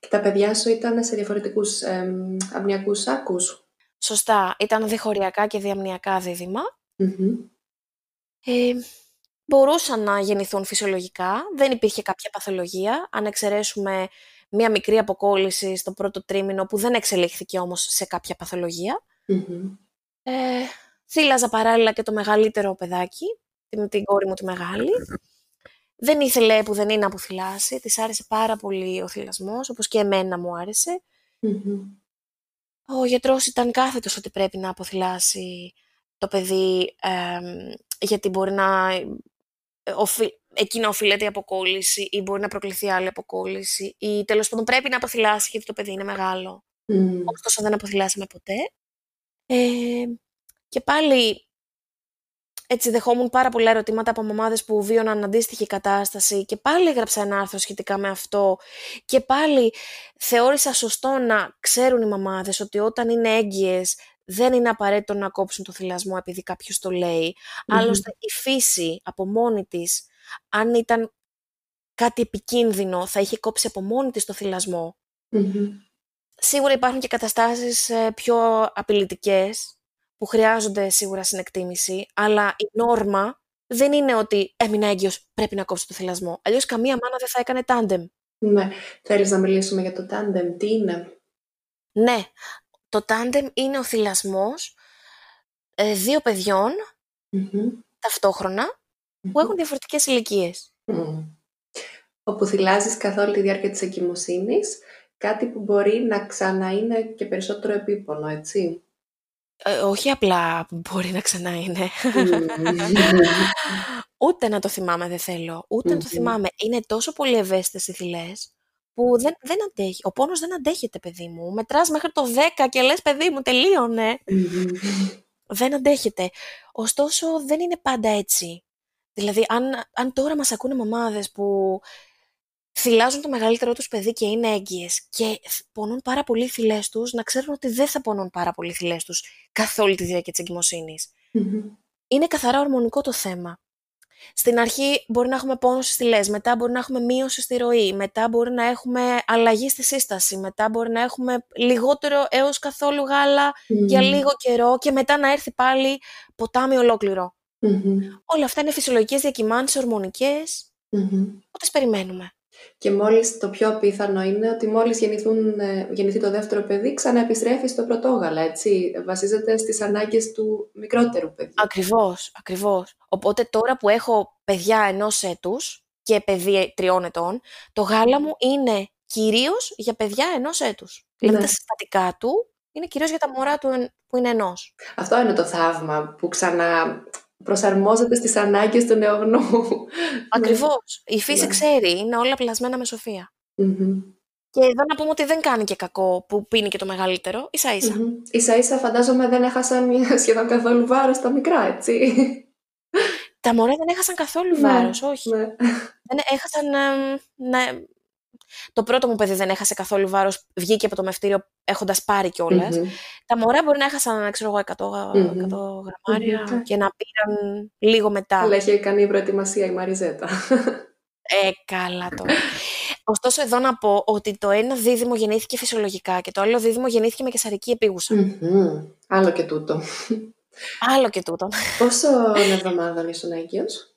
Και τα παιδιά σου ήταν σε διαφορετικούς εμ, αμνιακούς σάκους. Σωστά, ήταν διχωριακά και διαμνιακά δίδυμα. Μμμ. Ε, μπορούσαν να γεννηθούν φυσιολογικά, δεν υπήρχε κάποια παθολογία, αν εξαιρέσουμε μία μικρή αποκόλληση στο πρώτο τρίμηνο που δεν εξελίχθηκε όμως σε κάποια παθολογία. Μμμ. Ε, θύλαζα παράλληλα και το μεγαλύτερο παιδάκι, την, την κόρη μου τη μεγάλη. Δεν ήθελε που δεν είναι να αποθυλάσει, της άρεσε πάρα πολύ ο θυλασμός, όπως και εμένα μου άρεσε. Μμμ. Ο γιατρός ήταν κάθετος ότι πρέπει να αποθυλάσει το παιδί, εμ, γιατί μπορεί να... ε, οφει- εκεί να οφείλεται η αποκόλληση ή μπορεί να προκληθεί άλλη αποκόλληση ή τέλος πάντων πρέπει να αποθυλάσει γιατί το παιδί είναι μεγάλο. Μμ. Ωστόσο δεν αποθυλάσαμε ποτέ. Ε, και πάλι έτσι δεχόμουν πάρα πολλά ερωτήματα από μαμάδες που βίωναν αντίστοιχη κατάσταση και πάλι έγραψα ένα άρθρο σχετικά με αυτό και πάλι θεώρησα σωστό να ξέρουν οι μαμάδες ότι όταν είναι έγκυες δεν είναι απαραίτητο να κόψουν το θυλασμό επειδή κάποιος το λέει. Μμμ. Άλλωστε η φύση από μόνη της, αν ήταν κάτι επικίνδυνο, θα είχε κόψει από μόνη της το θυλασμό. Μμμ. Σίγουρα υπάρχουν και καταστάσεις ε, πιο απειλητικές που χρειάζονται σίγουρα συνεκτίμηση, αλλά η νόρμα δεν είναι ότι έμεινα έγκυος, πρέπει να κόψω το θυλασμό. Αλλιώς καμία μάνα δεν θα έκανε τάντεμ. Ναι. Θέλεις να μιλήσουμε για το τάντεμ. Τι είναι; Ναι, το τάντεμ είναι ο θυλασμός ε, δύο παιδιών Μμμ. ταυτόχρονα που Μμμ. έχουν διαφορετικές ηλικίες. Μμ. Όπου θυλάζεις καθ' όλη τη διάρκεια της εγκυμοσύνης, κάτι που μπορεί να ξαναείναι και περισσότερο επίπονο, έτσι. Ε, όχι απλά που μπορεί να ξανά είναι. Μμμ. Ούτε να το θυμάμαι δεν θέλω. Ούτε να το Μμμ. θυμάμαι. Είναι τόσο πολύ ευαίσθητες οι θυλές που δεν, δεν αντέχει. Ο πόνος δεν αντέχεται, παιδί μου. Μετράς μέχρι το 10 και λες, παιδί μου, τελείωνε. Μμμ. Δεν αντέχεται. Ωστόσο, δεν είναι πάντα έτσι. Δηλαδή, αν, αν τώρα μας ακούνε μαμάδες που θυλάζουν το μεγαλύτερό τους παιδί και είναι έγκυες και πονούν πάρα πολύ οι θυλές τους, να ξέρουν ότι δεν θα πονούν πάρα πολύ οι θυλές τους καθ' όλη τη διάρκεια της εγκυμοσύνης. Μμμ. Είναι καθαρά ορμονικό το θέμα. Στην αρχή μπορεί να έχουμε πόνο στις θυλές, μετά μπορεί να έχουμε μείωση στη ροή, μετά μπορεί να έχουμε αλλαγή στη σύσταση, μετά μπορεί να έχουμε λιγότερο έως καθόλου γάλα για Μμμ. λίγο καιρό και μετά να έρθει πάλι ποτάμι ολόκληρο. Μμμ. Όλα αυτά είναι φυσιολογικές διακυμάνσεις ορμονικές Μμμ. που τις περιμένουμε. Και μόλις το πιο πιθανό είναι ότι μόλις γεννηθούν, ε, γεννηθεί το δεύτερο παιδί, ξαναεπιστρέφει στο πρωτόγαλα, έτσι. Βασίζεται στις ανάγκες του μικρότερου παιδιού. Ακριβώς, ακριβώς. Οπότε τώρα που έχω παιδιά ενός έτους και παιδί τριών ετών, το γάλα μου είναι κυρίως για παιδιά ενός έτους. Δηλαδή Ναι. τα συστατικά του είναι κυρίως για τα μωρά του εν- που είναι ενός. Αυτό είναι το θαύμα που ξανά προσαρμόζεται στις ανάγκες του νεογνού. Ακριβώς. Η φύση Ναι. ξέρει, είναι όλα πλασμένα με σοφία. Μμμ. Και εδώ να πούμε ότι δεν κάνει και κακό που πίνει και το μεγαλύτερο, ίσα ίσα. Μμμ. Ίσα ίσα φαντάζομαι δεν έχασαν μια- [LAUGHS] σχεδόν καθόλου βάρος τα μικρά, έτσι. Τα μωρά δεν έχασαν καθόλου Ναι, βάρος, όχι. ναι. Δεν έχασαν. εμ, ναι. Το πρώτο μου παιδί δεν έχασε καθόλου βάρος, βγήκε από το μευτήριο έχοντας πάρει κιόλας. Μμμ. Τα μωρά μπορεί να έχασαν, ξέρω εγώ, 100, γα- Μμμ. 100 γραμμάρια Μμμ. και να πήραν λίγο μετά. Αλλά έχει κάνει προετοιμασία η Μαριζέτα. Ε, καλά τώρα. Ωστόσο, εδώ να πω ότι το ένα δίδυμο γεννήθηκε φυσιολογικά και το άλλο δίδυμο γεννήθηκε με κεσαρική επίγουσα. Μμμ. Άλλο και τούτο. Άλλο και τούτο. Πόσο εβδομάδων ήσουν έγκυος;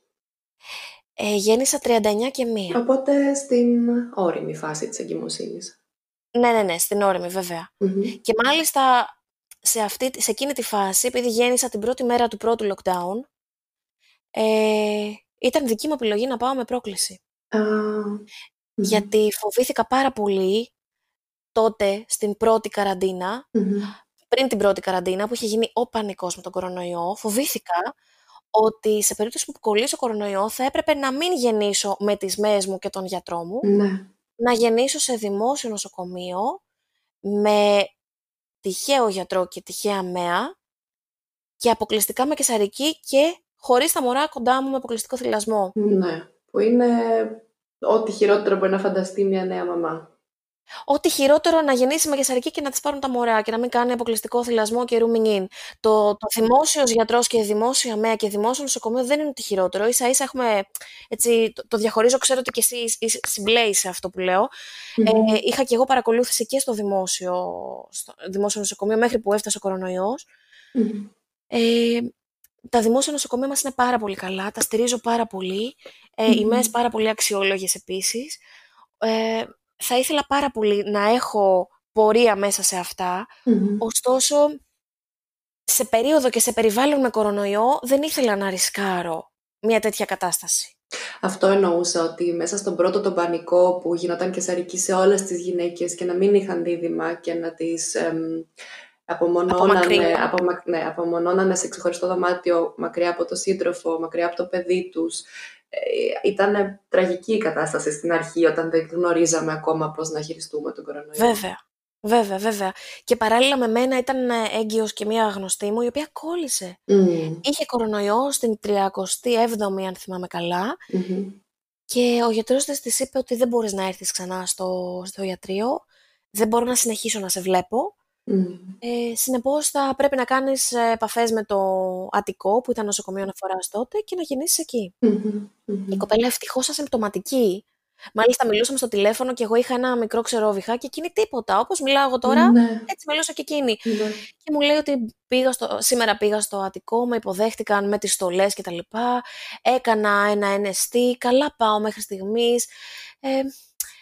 Ε, γέννησα 39 και μία. Οπότε στην όρημη φάση της εγκυμοσύνης. Ναι, ναι, ναι, στην όρημη βέβαια. Και μάλιστα σε, αυτή, σε εκείνη τη φάση, επειδή γέννησα την πρώτη μέρα του πρώτου lockdown, ε, ήταν δική μου επιλογή να πάω με πρόκληση. Γιατί φοβήθηκα πάρα πολύ τότε στην πρώτη πριν την πρώτη καραντίνα, που είχε γίνει ο πανικός με τον κορονοϊό, φοβήθηκα ότι σε περίπτωση που κολλήσω κορονοϊό θα έπρεπε να μην γεννήσω με τις μέες μου και τον γιατρό μου, ναι. να γεννήσω σε δημόσιο νοσοκομείο με τυχαίο γιατρό και τυχαία μέα και αποκλειστικά με κεσαρική και χωρίς τα μωρά κοντά μου με αποκλειστικό θυλασμό. Ναι, που είναι ό,τι χειρότερο μπορεί να φανταστεί μια νέα μαμά. Ό,τι χειρότερο να γεννήσει με κεσαρική και να της πάρουν τα μωρά και να μην κάνει αποκλειστικό θυλασμό και rooming in. Το, το δημόσιος γιατρός και δημόσια μέα και δημόσιο νοσοκομείο δεν είναι το χειρότερο. σα ίσα έχουμε. Έτσι, το, το διαχωρίζω, ξέρω ότι και εσύ συμπλέει σε αυτό που λέω. Ε, είχα και εγώ παρακολούθηση και στο δημόσιο, στο δημόσιο νοσοκομείο μέχρι που έφτασε ο κορονοϊός. Ε, τα δημόσια νοσοκομεία μας είναι πάρα πολύ καλά, τα στηρίζω πάρα πολύ. Ε, Οι ΜΕΣ πάρα πολύ αξιόλογες επίσης. Ε, θα ήθελα πάρα πολύ να έχω πορεία μέσα σε αυτα ωστόσο σε περίοδο και σε περιβάλλον με κορονοϊό δεν ήθελα να ρισκάρω μια τέτοια κατάσταση. Αυτό εννοούσα ότι μέσα στον πρώτο τον πανικό που γινόταν και σαρική σε όλες τις γυναίκες και να μην είχαν δίδυμα και να τις εμ, απομονώνανε, απομα, ναι, απομονώνανε σε ξεχωριστό δωμάτιο μακριά από το σύντροφο, μακριά από το παιδί τους ε, ήταν τραγική η κατάσταση στην αρχή όταν δεν γνωρίζαμε ακόμα πώς να χειριστούμε τον κορονοϊό. Βέβαια. Βέβαια, βέβαια. Και παράλληλα με μένα ήταν έγκυος και μία γνωστή μου η οποία κόλλησε. Είχε κορονοϊό στην 37η αν θυμάμαι και ο γιατρός της είπε ότι δεν μπορείς να έρθεις ξανά στο, στο ιατρείο, δεν μπορώ να συνεχίσω να σε βλέπω Mm. Ε, Συνεπώς, θα πρέπει να κάνεις επαφές με το Αττικό, που ήταν νοσοκομείο αναφοράς τότε, και να γεννήσεις εκεί. Η κοπέλα ευτυχώς ασυμπτωματική. Μάλιστα, μιλούσαμε στο τηλέφωνο και εγώ είχα ένα μικρό ξερόβιχα και εκείνη τίποτα. Όπως μιλάω εγώ τώρα, ναι. έτσι μιλούσα και εκείνη. Ναι. Και μου λέει ότι πήγα στο, σήμερα πήγα στο Αττικό, με υποδέχτηκαν με τις στολές κτλ. Έκανα ένα NST, καλά πάω μέχρι στιγμής. Ε,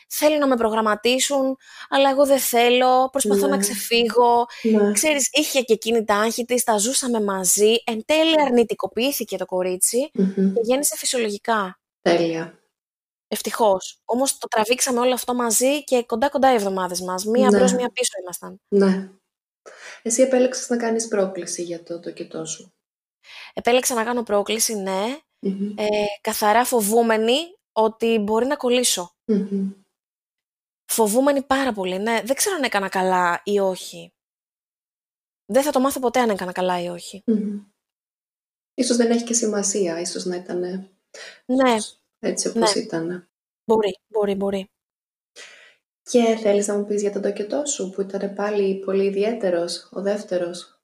θέλουν να με προγραμματίσουν, αλλά εγώ δεν θέλω, προσπαθώ να ναι. ξεφύγω. Ναι. Ξέρεις, είχε και εκείνη τα άγχη της, τα ζούσαμε μαζί, εν τέλει αρνητικοποιήθηκε το κοριτσι και γέννησε φυσιολογικά. Τέλεια. Ευτυχώς. Όμως το τραβήξαμε όλο αυτό μαζί και κοντά-κοντά οι εβδομάδες μας. Μία ναι. μπρος, μία πίσω ήμασταν. Ναι. Εσύ επέλεξες να κάνεις πρόκληση για το τοκετό σου. Επέλεξα να κάνω πρόκληση, ναι. Ε, καθαρά φοβούμενη ότι μπορεί να κολλησω Φοβούμενη πάρα πολύ, ναι. Δεν ξέρω αν έκανα καλά ή όχι. Δεν θα το μάθω ποτέ αν έκανα καλά ή όχι. Ίσως δεν έχει και σημασία, ίσως να ήταν ναι. έτσι όπως ναι. ήταν. Μπορεί, μπορεί, μπορεί. Και θέλεις να μου πεις για τον τοκετό σου που ήταν πάλι πολύ ιδιαίτερος, ο δεύτερος;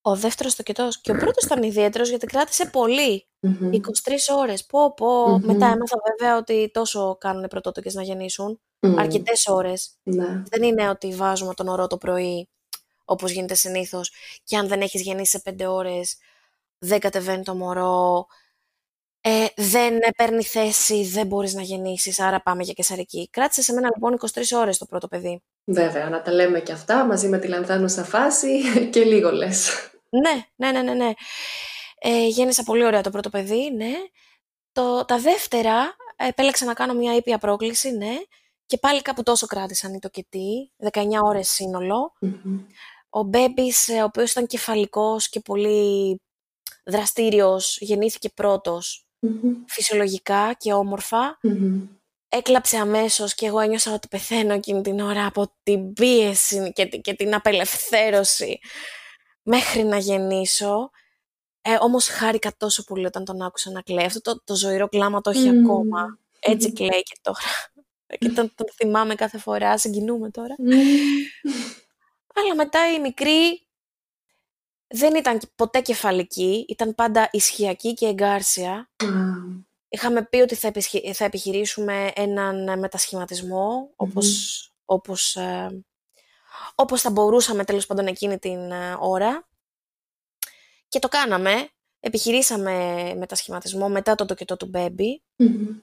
Ο δεύτερος τοκετός και ο πρώτος ήταν ιδιαίτερος γιατί κράτησε πολύ. 23 ώρες. Πω, πω. Μετά έμαθα βέβαια ότι τόσο κάνουν οι πρωτότοκες να γεννήσουν. Mm. Αρκετές ώρες. Ναι. Δεν είναι ότι βάζουμε τον ωρό το πρωί όπως γίνεται συνήθως και αν δεν έχεις γεννήσει σε 5 ώρες δεν κατεβαίνει το μωρό, ε, δεν παίρνει θέση, δεν μπορείς να γεννήσεις, άρα πάμε για κεσαρική. Κράτησε σε μένα λοιπόν 23 ώρες το πρώτο παιδί. Βέβαια, να τα λέμε και αυτά μαζί με τη λανθάνουσα φάση [LAUGHS] και λίγο λες. Ναι, ναι, ναι, ναι. ναι. Ε, γέννησα πολύ ωραία το πρώτο παιδί, ναι. Το, τα δεύτερα επέλεξα να κάνω μια ήπια πρόκληση, ναι. Και πάλι κάπου τόσο κράτησαν οι τοκετοί, 19 ώρες Ο Μπέμπης, ε, ο οποίος ήταν κεφαλικός και πολύ δραστήριος, γεννήθηκε φυσιολογικά και ομορφα Έκλαψε αμέσως και εγώ ένιωσα ότι πεθαίνω εκείνη την ώρα από την πίεση και, και την απελευθέρωση μέχρι να γεννήσω. Ε, όμως χάρηκα τόσο πολύ όταν τον άκουσα να κλαίει. Αυτό το, το ζωηρό κλάμα το έχει ακόμα. Έτσι κλαίει και τώρα. Και τον, τον θυμάμαι κάθε φορά, συγκινούμε τώρα. Αλλά μετά η μικρή δεν ήταν ποτέ κεφαλική, ήταν πάντα ισχυακή και εγκάρσια. Είχαμε πει ότι θα, θα επιχειρήσουμε έναν μετασχηματισμό, όπως, όπως, ε, όπως θα μπορούσαμε τέλος πάντων εκείνη την ε, ώρα. Και το κάναμε. επιχειρήσαμε μετασχηματισμό μετά το τοκετό του μπέμπι. Μμμ.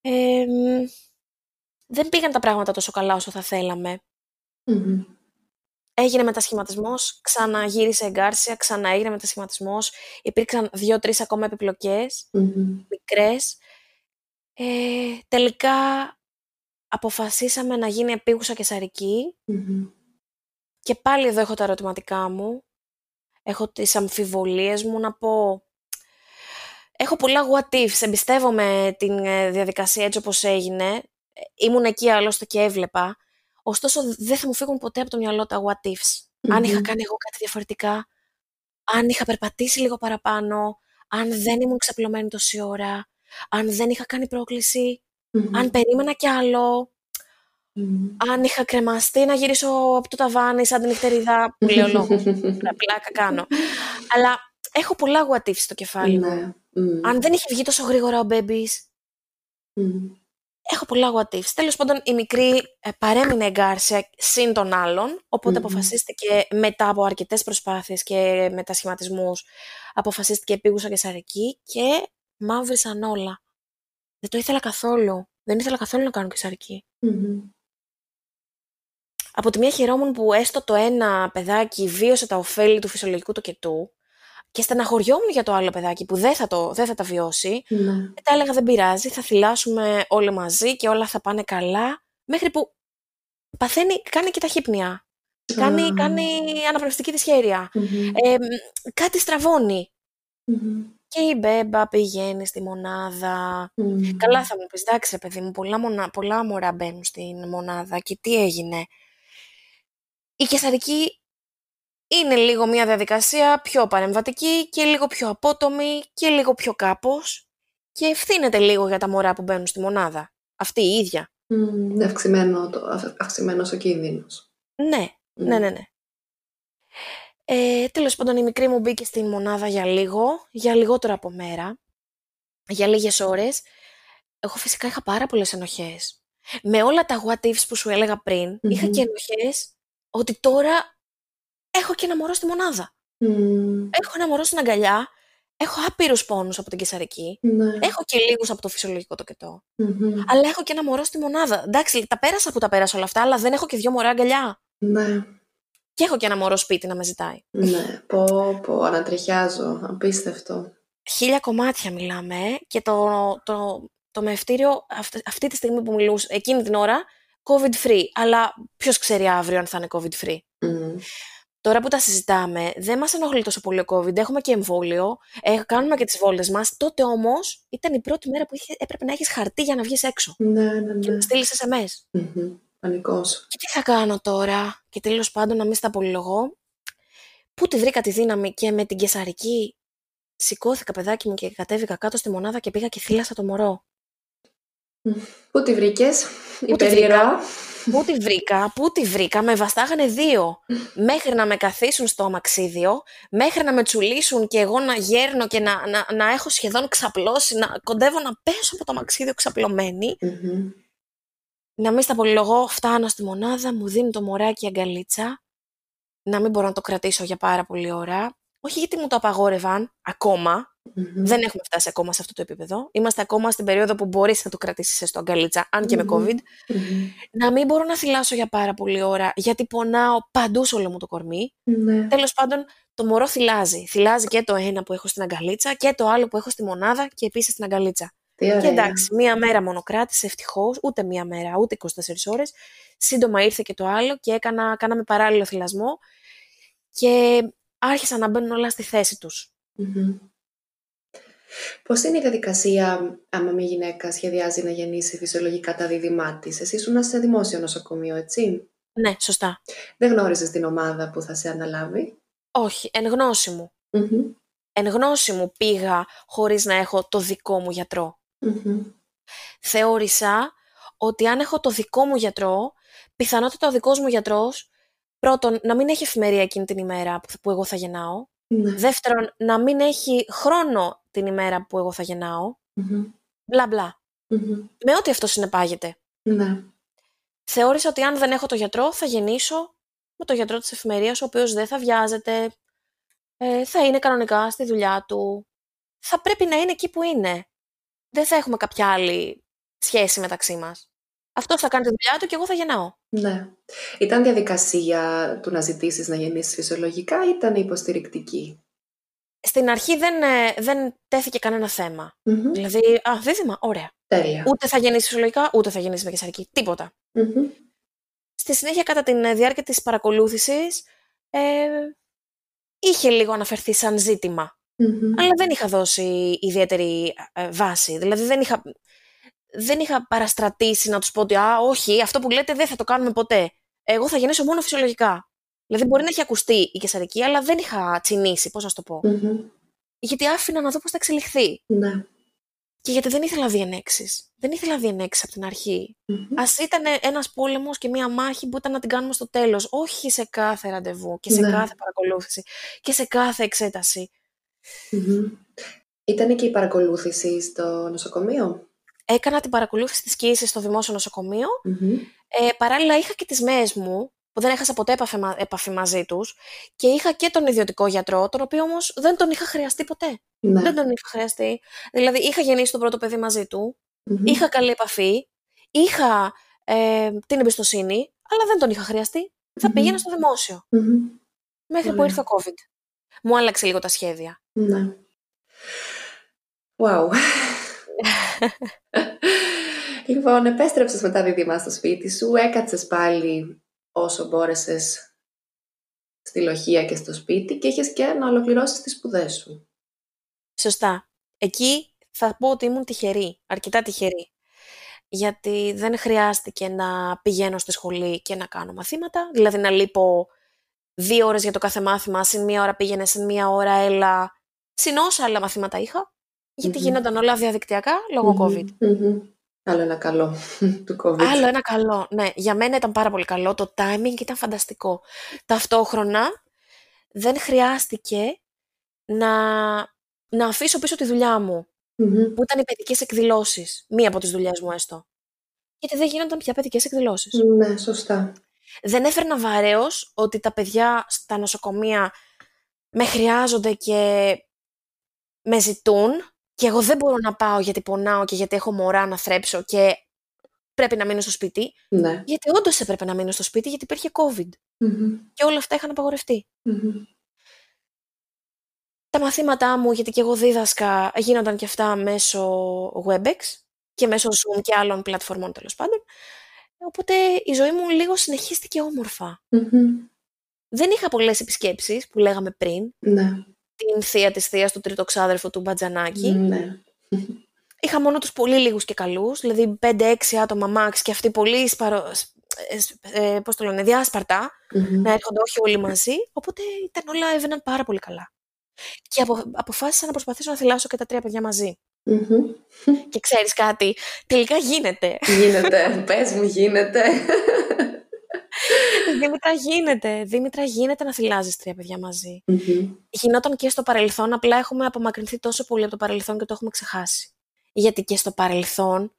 Ε, μ, δεν πήγαν τα πράγματα τόσο καλά όσο θα θέλαμε. Μμμ. Έγινε μετασχηματισμός, ξαναγύρισε εγκάρσια, ξαναέγινε μετασχηματισμός. Υπήρξαν δύο-τρεις ακόμα επιπλοκές, Μμμ. μικρές. Ε, τελικά αποφασίσαμε να γίνει επίγουσα κεσαρική Μμμ. και πάλι εδώ έχω τα ερωτηματικά μου. Έχω τις αμφιβολίες μου να πω... Έχω πολλά what ifs. Εμπιστεύομαι την ε, διαδικασία έτσι όπως έγινε. Ε, Ήμουν εκεί άλλωστε και έβλεπα. Ωστόσο δεν θα μου φύγουν ποτέ από το μυαλό τα what ifs. Αν είχα Μμμ. κάνει εγώ κάτι διαφορετικά, αν είχα περπατήσει λίγο παραπάνω, αν δεν ήμουν ξαπλωμένη τόση ώρα, αν δεν είχα κάνει πρόκληση, Μμμ. αν περίμενα κι άλλο, Μμμ. αν είχα κρεμαστεί να γυρίσω από το ταβάνι σαν την νυχτερίδα που λέω λόγο. Πλάκα κάνω. Αλλά έχω πολλά what ifs στο κεφάλι μου. Ναι. Μμ. Αν δεν είχε βγει τόσο γρήγορα ο Μπέμπης, Μμ. Έχω πολλά what ifs. Τέλος πάντων, η μικρή ε, παρέμεινε εγκάρσια συν των άλλων, οπότε Μμμ. αποφασίστηκε μετά από αρκετές προσπάθειες και μετασχηματισμούς, αποφασίστηκε επίγουσα και σαρική και μαύρισαν όλα. Δεν το ήθελα καθόλου. Δεν ήθελα καθόλου να κάνω κεσαρική. Μμμ. Από τη μία χαιρόμουν που έστω το ένα παιδάκι βίωσε τα ωφέλη του φυσιολογικού τοκετού και στεναχωριόμουν για το άλλο παιδάκι που δεν θα, το, δεν θα τα βιώσει. Ναι. Μετά έλεγα δεν πειράζει, θα θυλάσουμε όλοι μαζί και όλα θα πάνε καλά. Μέχρι που παθαίνει, κάνει και ταχύπνια. Κάνει, Α. κάνει αναπνευστική δυσχέρεια. Μμμ. Ε, μ, κάτι στραβώνει. Μμμ. Και η μπέμπα πηγαίνει στη μονάδα. Μμμ. Καλά θα μου πεις, εντάξει ρε παιδί μου, πολλά, μονα... πολλά μωρά μπαίνουν στην μονάδα και τι έγινε. Η κεσαρική είναι λίγο μια διαδικασία πιο παρεμβατική και λίγο πιο απότομη και λίγο πιο κάπως και ευθύνεται λίγο για τα μωρά που μπαίνουν στη μονάδα. Αυτή η ίδια. Μμμ. Είναι αυξημένο το, αυ- αυξημένος ο κίνδυνος. Ναι, ναι, ναι, ναι. Ε, τέλος πάντων η μικρή μου μπήκε στην μονάδα για λίγο, για λιγότερο από μέρα, για λίγες ώρες. Εγώ φυσικά είχα πάρα πολλές ενοχές. Με όλα τα what ifs που σου έλεγα πριν, είχα Μμμ. και ενοχές ότι τώρα έχω και ένα μωρό στη μονάδα. Μμμ. Έχω ένα μωρό στην αγκαλιά, έχω άπειρους πόνους από την κεσαρική, Ναι. έχω και λίγους από το φυσιολογικό τοκετό, Μμμ. αλλά έχω και ένα μωρό στη μονάδα. Εντάξει, τα πέρασα που τα πέρασα όλα αυτά, αλλά δεν έχω και δύο μωρά αγκαλιά. Ναι. Και έχω και ένα μωρό σπίτι να με ζητάει. Ναι. Πω, πω, ανατριχιάζω. Απίστευτο. Χίλια κομμάτια μιλάμε ε, και το, το, το μευτήριο αυτή, αυτή τη στιγμή που μιλούσε, εκείνη την ώρα, COVID free. Αλλά ποιος ξέρει αύριο αν θα είναι COVID free; Μμμ. Τώρα που τα συζητάμε, δεν μας ενοχλεί τόσο πολύ ο COVID. Έχουμε και εμβόλιο, ε, κάνουμε και τις βόλτες μας. Τότε όμως ήταν η πρώτη μέρα που είχε, έπρεπε να έχεις χαρτί για να βγεις έξω. Ναι, ναι, Και ναι. να στείλεις SMS. Μμμ. Πανικός. Και τι θα κάνω τώρα, και τέλος πάντων να μην στα πολυλογώ. Πού τη βρήκα τη δύναμη και με την κεσαρική σηκώθηκα παιδάκι μου και κατέβηκα κάτω στη μονάδα και πήγα και θύλασα το μωρό. Πού τη βρήκες, τη υπερήρωα. Πού τη βρήκα, πού τη βρήκα, με βαστάγανε δύο. Μέχρι να με καθίσουν στο αμαξίδιο, μέχρι να με τσουλήσουν και εγώ να γέρνω και να, να, να έχω σχεδόν ξαπλώσει, να κοντεύω να πέσω από το αμαξίδιο ξαπλωμένη. Μμμ. Να μην στα πολυλογώ, φτάνω στη μονάδα, μου δίνει το μωράκι αγκαλίτσα, να μην μπορώ να το κρατήσω για πάρα πολλή ώρα. Όχι γιατί μου το απαγόρευαν ακόμα, Μμμ. δεν έχουμε φτάσει ακόμα σε αυτό το επίπεδο. Είμαστε ακόμα στην περίοδο που μπορείς να το κρατήσεις στο αγκαλίτσα, αν και με Μμμ. COVID. Μμμ. να μην μπορώ να θυλάσω για πάρα πολλή ώρα, γιατί πονάω παντού σε όλο μου το κορμί. Ναι. Τέλος πάντων, το μωρό θυλάζει. Θυλάζει και το ένα που έχω στην αγκαλίτσα και το άλλο που έχω στη μονάδα και επίσης στην αγκαλίτσα. Τι ωραία. Και εντάξει, μία μέρα μόνο κράτησε, ευτυχώς, ούτε μία μέρα, ούτε 24 ώρες. Σύντομα ήρθε και το άλλο και έκανα, κάναμε παράλληλο θυλασμό και άρχισαν να μπαίνουν όλα στη θέση τους. Μμμ. Πώς είναι η διαδικασία άμα μια γυναίκα σχεδιάζει να γεννήσει φυσιολογικά τα δίδυμά της; Εσύ ήσουν σε δημόσιο νοσοκομείο, έτσι; Ναι, σωστά. Δεν γνώριζες την ομάδα που θα σε αναλάβει; Όχι, εν γνώση μου. Μμμ. Εν γνώση μου πήγα χωρίς να έχω το δικό μου γιατρό. Μμμ. θεώρησα ότι αν έχω το δικό μου γιατρό, πιθανότατα ο δικός μου γιατρός, πρώτον, να μην έχει εφημερία εκείνη την ημέρα που- που εγώ θα γεννάω. Ναι. Δεύτερον, να μην έχει χρόνο την ημέρα που εγώ θα γεννάω. Μμμ. Μπλα μπλα. Μμμ. Με ό,τι αυτό συνεπάγεται. Ναι. Θεώρησα ότι αν δεν έχω το γιατρό, θα γεννήσω με το γιατρό της εφημερίας, ο οποίος δεν θα βιάζεται, ε, θα είναι κανονικά στη δουλειά του, θα πρέπει να είναι εκεί που είναι. Δεν θα έχουμε κάποια άλλη σχέση μεταξύ μας. Αυτό θα κάνει τη δουλειά του και εγώ θα γεννάω. Ναι. Ήταν διαδικασία του να ζητήσεις να γεννήσεις φυσιολογικά ή ήταν υποστηρικτική; Στην αρχή δεν, ε, δεν τέθηκε κανένα θέμα. Μμμ. Δηλαδή, α, δίδυμα, ωραία. Τέλεια. Ούτε θα γεννήσεις φυσιολογικά, ούτε θα γεννήσεις με κεσαρική. Τίποτα. Μμμ. Στη συνέχεια, κατά τη διάρκεια της παρακολούθησης, ε, είχε λίγο αναφερθεί σαν ζήτημα. Μμμ. Αλλά δεν είχα δώσει ιδιαίτερη ε, βάση. Δηλαδή, δεν είχα, δεν είχα παραστρατήσει να τους πω ότι «Α, όχι, αυτό που λέτε δεν θα το κάνουμε ποτέ. Εγώ θα γεννήσω μόνο φυσιολογικά». Δηλαδή, μπορεί να έχει ακουστεί η κεσαρική, αλλά δεν είχα τσινήσει, πώς να σου το πω. Μμμ. Γιατί άφηνα να δω πώς θα εξελιχθεί. Ναι. Και γιατί δεν ήθελα διενέξεις. Δεν ήθελα διενέξεις από την αρχή. Μμμ. Α ήταν ένας πόλεμος και μία μάχη που ήταν να την κάνουμε στο τέλος. Όχι σε κάθε ραντεβού και σε Ναι. κάθε παρακολούθηση και σε κάθε εξέταση. Μμμ. Ήτανε και η παρακολούθηση στο νοσοκομείο; Έκανα την παρακολούθηση της κοίησης στο δημόσιο νοσοκομείο. Μμμ. Ε, παράλληλα, είχα και τις μέες μου, που δεν έχασα ποτέ επαφή, μα- επαφή μαζί τους. Και είχα και τον ιδιωτικό γιατρό, τον οποίο όμως δεν τον είχα χρειαστεί ποτέ. Ναι. Δεν τον είχα χρειαστεί. Δηλαδή, είχα γεννήσει το πρώτο παιδί μαζί του, Μμμ. είχα καλή επαφή, είχα ε, την εμπιστοσύνη, αλλά δεν τον είχα χρειαστεί. Θα Μμμ. πήγαινα στο δημόσιο. Μμμ. Μέχρι που Ωραία. ήρθε ο COVID. Μου άλλαξε λίγο τα σχέδια. Ναι. Wow. [LAUGHS] λοιπόν, επέστρεψες με τα δίδυμα στο σπίτι σου, έκατσες πάλι όσο μπόρεσες στη λοχεία και στο σπίτι και είχες και να ολοκληρώσεις τις σπουδές σου. Σωστά. Εκεί θα πω ότι ήμουν τυχερή, αρκετά τυχερή. Γιατί δεν χρειάστηκε να πηγαίνω στη σχολή και να κάνω μαθήματα. Δηλαδή να λείπω δύο ώρες για το κάθε μάθημα, συν μία ώρα πήγαινε, συν μία ώρα έλα. Συν όσα άλλα μαθήματα είχα. Γιατί Μμμ. γίνονταν όλα διαδικτυακά λόγω Μμμ. COVID. Μμμ. Άλλο ένα καλό [LAUGHS] του COVID. Άλλο ένα καλό. Ναι, για μένα ήταν πάρα πολύ καλό. Το timing ήταν φανταστικό. Ταυτόχρονα δεν χρειάστηκε να, να αφήσω πίσω τη δουλειά μου, Μμμ. που ήταν οι παιδικές εκδηλώσεις. Μία από τις δουλειές μου έστω. Γιατί δεν γίνονταν πια παιδικές εκδηλώσεις. Ναι, σωστά. Δεν έφερνα βαρέως ότι τα παιδιά στα νοσοκομεία με χρειάζονται και με ζητούν και εγώ δεν μπορώ να πάω γιατί πονάω και γιατί έχω μωρά να θρέψω και πρέπει να μείνω στο σπίτι. Ναι. Γιατί όντως έπρεπε να μείνω στο σπίτι γιατί υπήρχε COVID Μμμ. και όλα αυτά είχαν απαγορευτεί. Μμμ. Τα μαθήματά μου, γιατί και εγώ δίδασκα, γίνονταν και αυτά μέσω WebEx και μέσω Zoom και άλλων πλατφορμών τέλος πάντων. Οπότε η ζωή μου λίγο συνεχίστηκε όμορφα. Μμμ. Δεν είχα πολλές επισκέψεις που λέγαμε πριν. Ναι. Την θεία της θείας του τρίτο ξάδερφο του Μπατζανάκη. Ναι. Είχα μόνο τους πολύ λίγους και καλούς, δηλαδή 5-6 άτομα max και αυτοί πολύ σπαρο... ε, ε, πώς το λένε, διάσπαρτα, Μμμ. να έρχονται όχι όλοι μαζί, οπότε ήταν όλα έβαιναν πάρα πολύ καλά. Και απο, αποφάσισα να προσπαθήσω να θυλάσω και τα τρία παιδιά μαζί. Μμμ. Και ξέρεις κάτι, τελικά γίνεται. Γίνεται. Πες μου, γίνεται. Δήμητρα γίνεται. Δήμητρα γίνεται να θυλάζεις τρία παιδιά μαζί. Μμμ. Γινόταν και στο παρελθόν, απλά έχουμε απομακρυνθεί τόσο πολύ από το παρελθόν και το έχουμε ξεχάσει. Γιατί και στο παρελθόν,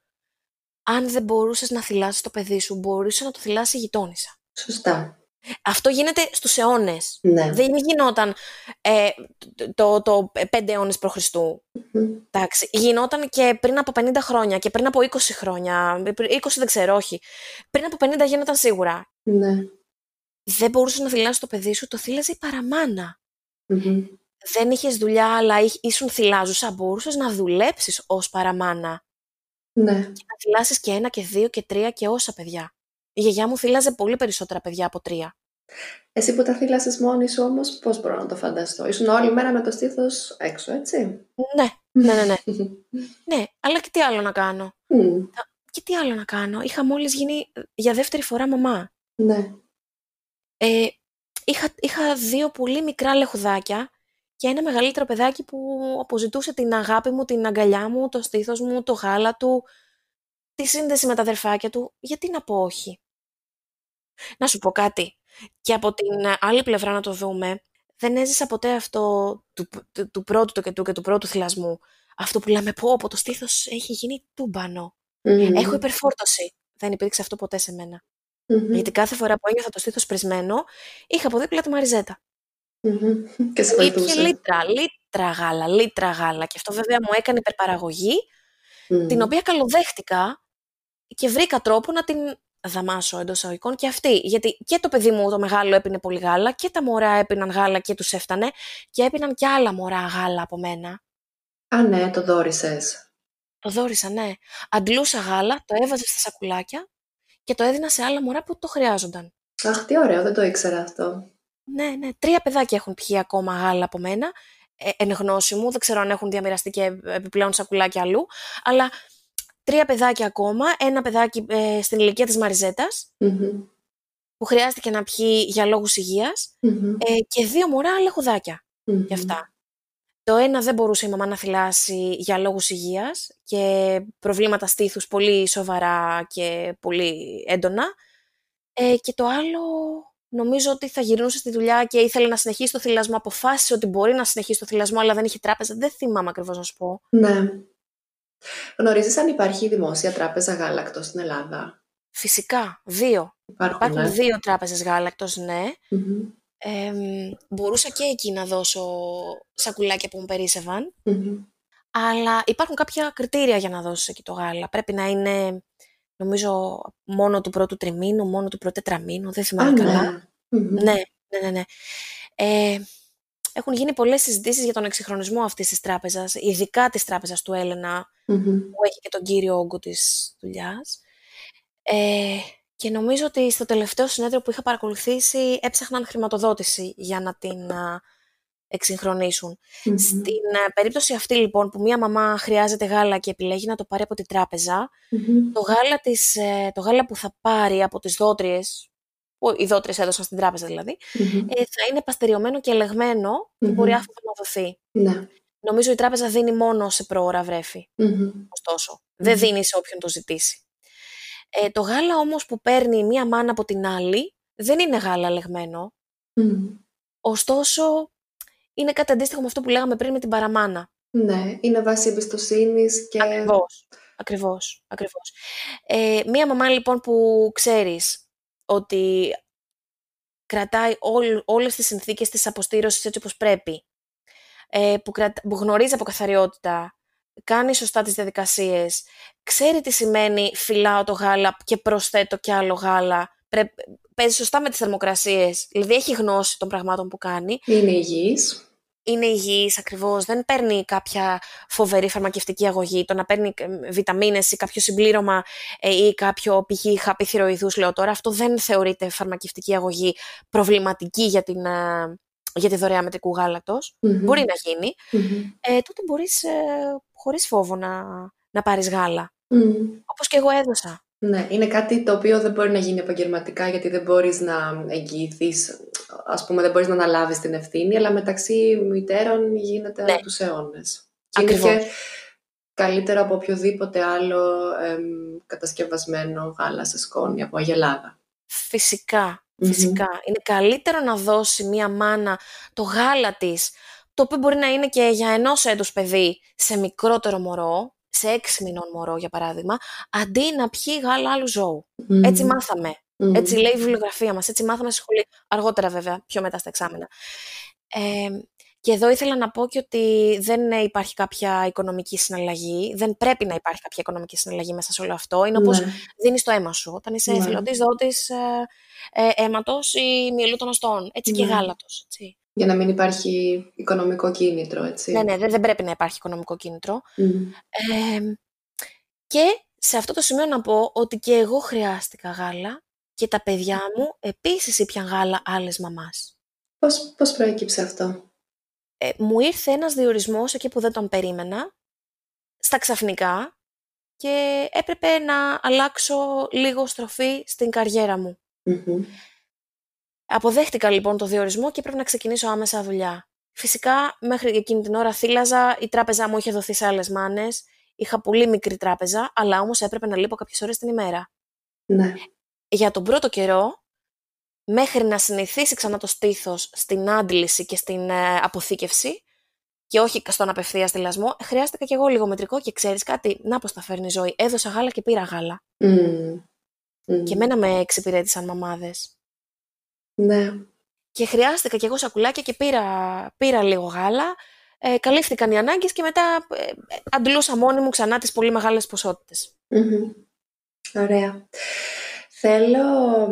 αν δεν μπορούσες να θυλάσεις το παιδί σου, μπορούσε να το θυλάσει η γειτόνισσα. Σωστά. Αυτό γίνεται στους αιώνες. Ναι. Δεν γινόταν ε, το, το, το 5 αιώνες π.Χ. Μμμ. Εντάξει, γινόταν και πριν από 50 χρόνια και πριν από 20 χρόνια. 20 δεν ξέρω, όχι. Πριν από 50 γίνονταν σίγουρα. Ναι. Δεν μπορούσες να θυλάσει το παιδί σου, το θύλαζε η παραμάνα. Μμμ. Δεν είχες δουλειά, αλλά ήσ- ήσουν θυλάζουσα, μπορούσες να δουλέψεις ως παραμάνα. Ναι. Και να θυλάσεις και ένα και δύο και τρία και όσα παιδιά. Η γιαγιά μου θύλαζε πολύ περισσότερα παιδιά από τρία. Εσύ που τα θύλασες μόνη σου όμως, πώς μπορώ να το φανταστώ; Ήσουν όλη μέρα με το στήθος έξω, έτσι; Ναι, ναι, ναι, ναι. [LAUGHS] ναι, αλλά και τι άλλο να κάνω; Μμ. Και τι άλλο να κάνω; Είχα μόλις γίνει ε, για δεύτερη φορά μαμά. Ναι. Ε, είχα, είχα δύο πολύ μικρά λεχουδάκια και ένα μεγαλύτερο παιδάκι που αποζητούσε την αγάπη μου, την αγκαλιά μου, το στήθος μου, το γάλα του, τη σύνδεση με τα αδερφάκια του. Γιατί να πω όχι; Να σου πω κάτι. Και από την άλλη πλευρά να το δούμε, δεν έζησα ποτέ αυτό του, του, του πρώτου τοκετού και του πρώτου θυλασμού. Αυτό που λέμε πω, πω το στήθος έχει γίνει τούμπανο. Μμμ. Έχω υπερφόρτωση. Δεν υπήρξε αυτό ποτέ σε μένα. Μμμ. Γιατί κάθε φορά που ένιωθα το στήθος πρισμένο, είχα από δίπλα τη Μαριζέτα. Μμμ. Και σε Ήπια βοηθούσε. λίτρα, λί, λίτρα γάλα, λίτρα γάλα. Και αυτό βέβαια μου έκανε υπερπαραγωγή, την οποία καλοδέχτηκα και βρήκα τρόπο να την δαμάσω εντός αγωγικών και αυτή. Γιατί και το παιδί μου το μεγάλο έπινε πολύ γάλα και τα μωρά έπιναν γάλα και τους έφτανε και έπιναν και άλλα μωρά γάλα από μένα. Α, ναι, το δόρισες. Το δόρισα, ναι. Αντλούσα γάλα, το έβαζε στα σακουλάκια και το έδινα σε άλλα μωρά που το χρειάζονταν. Αχ, τι ωραίο, δεν το ήξερα αυτό. Ναι, ναι. Τρία παιδάκια έχουν πιει ακόμα γάλα από μένα, ε, εν γνώση μου. Δεν ξέρω αν έχουν διαμοιραστεί και επιπλέον σακουλάκια αλλού. Αλλά τρία παιδάκια ακόμα. Ένα παιδάκι ε, στην ηλικία της μαριζετας που χρειάστηκε να πιει για λόγους ε, και δύο μωρά λεχουδάκια γι' αυτά. Το ένα δεν μπορούσε η μαμά να θυλάσει για λόγους υγείας και προβλήματα στήθους πολύ σοβαρά και πολύ έντονα. Ε, και το άλλο νομίζω ότι θα γυρνούσε στη δουλειά και ήθελε να συνεχίσει το θυλασμό. Αποφάσισε ότι μπορεί να συνεχίσει το θυλασμό, αλλά δεν είχε τράπεζα. Δεν θυμάμαι ακριβώς να σου πω. Ναι. Γνωρίζεις αν υπάρχει δημόσια τράπεζα γάλακτος στην Ελλάδα; Φυσικά, δύο. Υπάρχουν, ναι. δύο τράπεζες γάλακτος, ναι. μπορούσα και εκεί να δώσω σακουλάκια που μου περίσευαν. Αλλά υπάρχουν κάποια κριτήρια για να δώσεις εκεί το γάλα. Πρέπει να είναι, νομίζω, μόνο του πρώτου τριμήνου, μόνο του πρώτου τετραμήνου, δεν θυμάμαι ναι. καλά. Ναι, ναι, ναι. ναι. Ε, έχουν γίνει πολλές συζητήσεις για τον εξυγχρονισμό αυτής της τράπεζας, ειδικά της τράπεζας του ελενα που έχει και τον κύριο όγκο της δουλειάς. Ε, και νομίζω ότι στο τελευταίο συνέδριο που είχα παρακολουθήσει έψαχναν χρηματοδότηση για να την εξυγχρονισουν Στην περίπτωση αυτή λοιπόν που μία μαμά χρειάζεται γάλα και επιλέγει να το πάρει από την τραπεζα το, γάλα της, ε, το γάλα που θα πάρει από τις δότριες που οι δότρες έδωσαν στην τράπεζα δηλαδή, ε, θα είναι παστεριωμένο και ελεγμένο και μπορεί αυτό να δοθεί. Ναι. Νομίζω η τράπεζα δίνει μόνο σε προώρα βρέφη. Ωστόσο, δεν δίνει σε όποιον το ζητήσει. Ε, το γάλα όμως που παίρνει μία μάνα από την άλλη δεν είναι γάλα λεγμένο. Ωστόσο, είναι κάτι αντίστοιχο με αυτό που λέγαμε πριν με την παραμάνα. Ναι, είναι βάση εμπιστοσύνης και... Ακριβώς, ακριβώς, ακριβώς. Ε, μία μαμά λοιπόν που ξέρεις ότι κρατάει όλ, όλες τις συνθήκες της αποστήρωσης έτσι όπως πρέπει, ε, που, που γνωρίζει από καθαριότητα, κάνει σωστά τις διαδικασίες, ξέρει τι σημαίνει φυλάω το γάλα και προσθέτω κι άλλο γάλα, παίζει σωστά με τις θερμοκρασίες, δηλαδή έχει γνώση των πραγμάτων που κάνει. Είναι υγιής είναι υγιής ακριβώς, δεν παίρνει κάποια φοβερή φαρμακευτική αγωγή, το να παίρνει ε, βιταμίνες ή κάποιο συμπλήρωμα ε, ή κάποιο π.χ. χαπί θηροειδούς, λέω τώρα, αυτό δεν θεωρείται φαρμακευτική αγωγή προβληματική για, την, ε, για τη δωρεά μετρικού Μπορεί να γίνει. Ε, τότε μπορείς ε, χωρίς φόβο να, να πάρεις γάλα. Mm. Όπως και εγώ έδωσα. Ναι, είναι κάτι το οποίο δεν μπορεί να γίνει επαγγελματικά γιατί δεν μπορείς να εγγυηθείς, ας πούμε δεν μπορείς να αναλάβεις την ευθύνη, αλλά μεταξύ μητέρων γίνεται ναι. από τους αιώνες. Και είναι και καλύτερο από οποιοδήποτε άλλο κατασκευασμένο γάλα σε σκόνη από αγελάδα. Φυσικά, Είναι καλύτερο να δώσει μία μάνα το γάλα της, το οποίο μπορεί να είναι και για ενός έτους παιδί σε μικρότερο μωρό, σε έξι μηνών μωρό, για παράδειγμα, αντί να πιει γάλα άλλου ζώου. Έτσι μάθαμε. Έτσι λέει η βιβλιογραφία μας. Έτσι μάθαμε στη σχολή. Αργότερα βέβαια, πιο μετά στα εξάμενα. Ε, και εδώ ήθελα να πω και ότι δεν υπάρχει κάποια οικονομική συναλλαγή. Δεν πρέπει να υπάρχει κάποια οικονομική συναλλαγή μέσα σε όλο αυτό. Είναι όπως ναι. δίνεις το αίμα σου. Όταν είσαι ναι. εθελοντής δότης ε, ε, αίματος ή μυελού των οστών. Έτσι και ναι. γάλατος. Έτσι. Για να μην υπάρχει οικονομικό κίνητρο, έτσι. Ναι, ναι, δεν, πρέπει να υπάρχει οικονομικό κίνητρο. και σε αυτό το σημείο να πω ότι και εγώ χρειάστηκα γάλα και τα παιδιά μου επίσης ήπιαν γάλα άλλες μαμάς. Πώς, πώς προέκυψε αυτό; Ε, μου ήρθε ένας διορισμός εκεί που δεν τον περίμενα, στα ξαφνικά, και έπρεπε να αλλάξω λίγο στροφή στην καριέρα μου. Αποδέχτηκα λοιπόν το διορισμό και πρέπει να ξεκινήσω άμεσα δουλειά. Φυσικά, μέχρι εκείνη την ώρα θύλαζα, η τράπεζά μου είχε δοθεί σε άλλες μάνες. Είχα πολύ μικρή τράπεζα, αλλά όμως έπρεπε να λείπω κάποιες ώρες την ημέρα. Ναι. Για τον πρώτο καιρό, μέχρι να συνηθίσει ξανά το στήθος στην άντληση και στην ε, αποθήκευση, και όχι στον απευθεία θυλασμό, χρειάστηκα κι εγώ λίγο μετρικό και ξέρεις κάτι, να πώ τα φέρνει η ζωή. Έδωσα γάλα και πήρα γάλα. Mm. Και μένα με εξυπηρέτησαν μαμάδες. Ναι. Και χρειάστηκα κι εγώ σακουλάκια και πήρα, πήρα λίγο γάλα. ε, καλύφθηκαν οι ανάγκες και μετά ε, αντλούσα μόνη μου ξανά τις πολύ μεγάλες Ωραία. Θέλω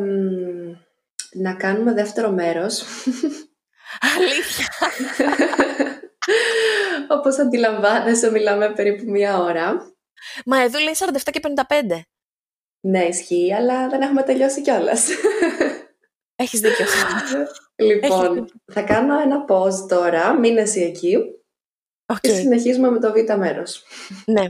να κάνουμε δεύτερο μέρος. Αλήθεια. [LAUGHS] Όπως αντιλαμβάνεσαι, μιλάμε περίπου μία ώρα. Μα εδώ λέει 47 και 55. Ναι, ισχύει, αλλά δεν έχουμε τελειώσει κιόλας. [LAUGHS] Έχεις δίκιο. λοιπόν, θα κάνω ένα pause τώρα, μείνε εσύ εκεί. Okay. Και συνεχίζουμε με το β' μέρος. Ναι.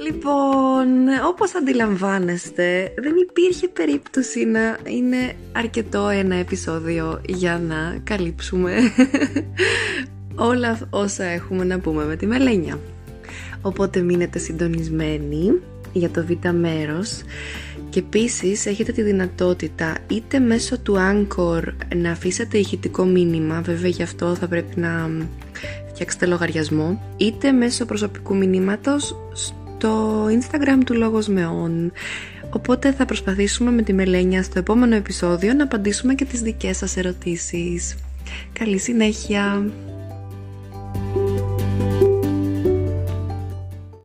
Λοιπόν, όπως αντιλαμβάνεστε, δεν υπήρχε περίπτωση να είναι αρκετό ένα επεισόδιο για να καλύψουμε [LAUGHS] όλα όσα έχουμε να πούμε με τη Μελένια. Οπότε μείνετε συντονισμένοι για το β' μέρος και επίσης έχετε τη δυνατότητα είτε μέσω του Anchor να αφήσετε ηχητικό μήνυμα, βέβαια γι' αυτό θα πρέπει να φτιάξετε λογαριασμό, είτε μέσω προσωπικού μηνύματος στο Instagram του Λόγος Μεών. Οπότε θα προσπαθήσουμε με τη Μελένια στο επόμενο επεισόδιο να απαντήσουμε και τις δικές σας ερωτήσεις. Καλή συνέχεια!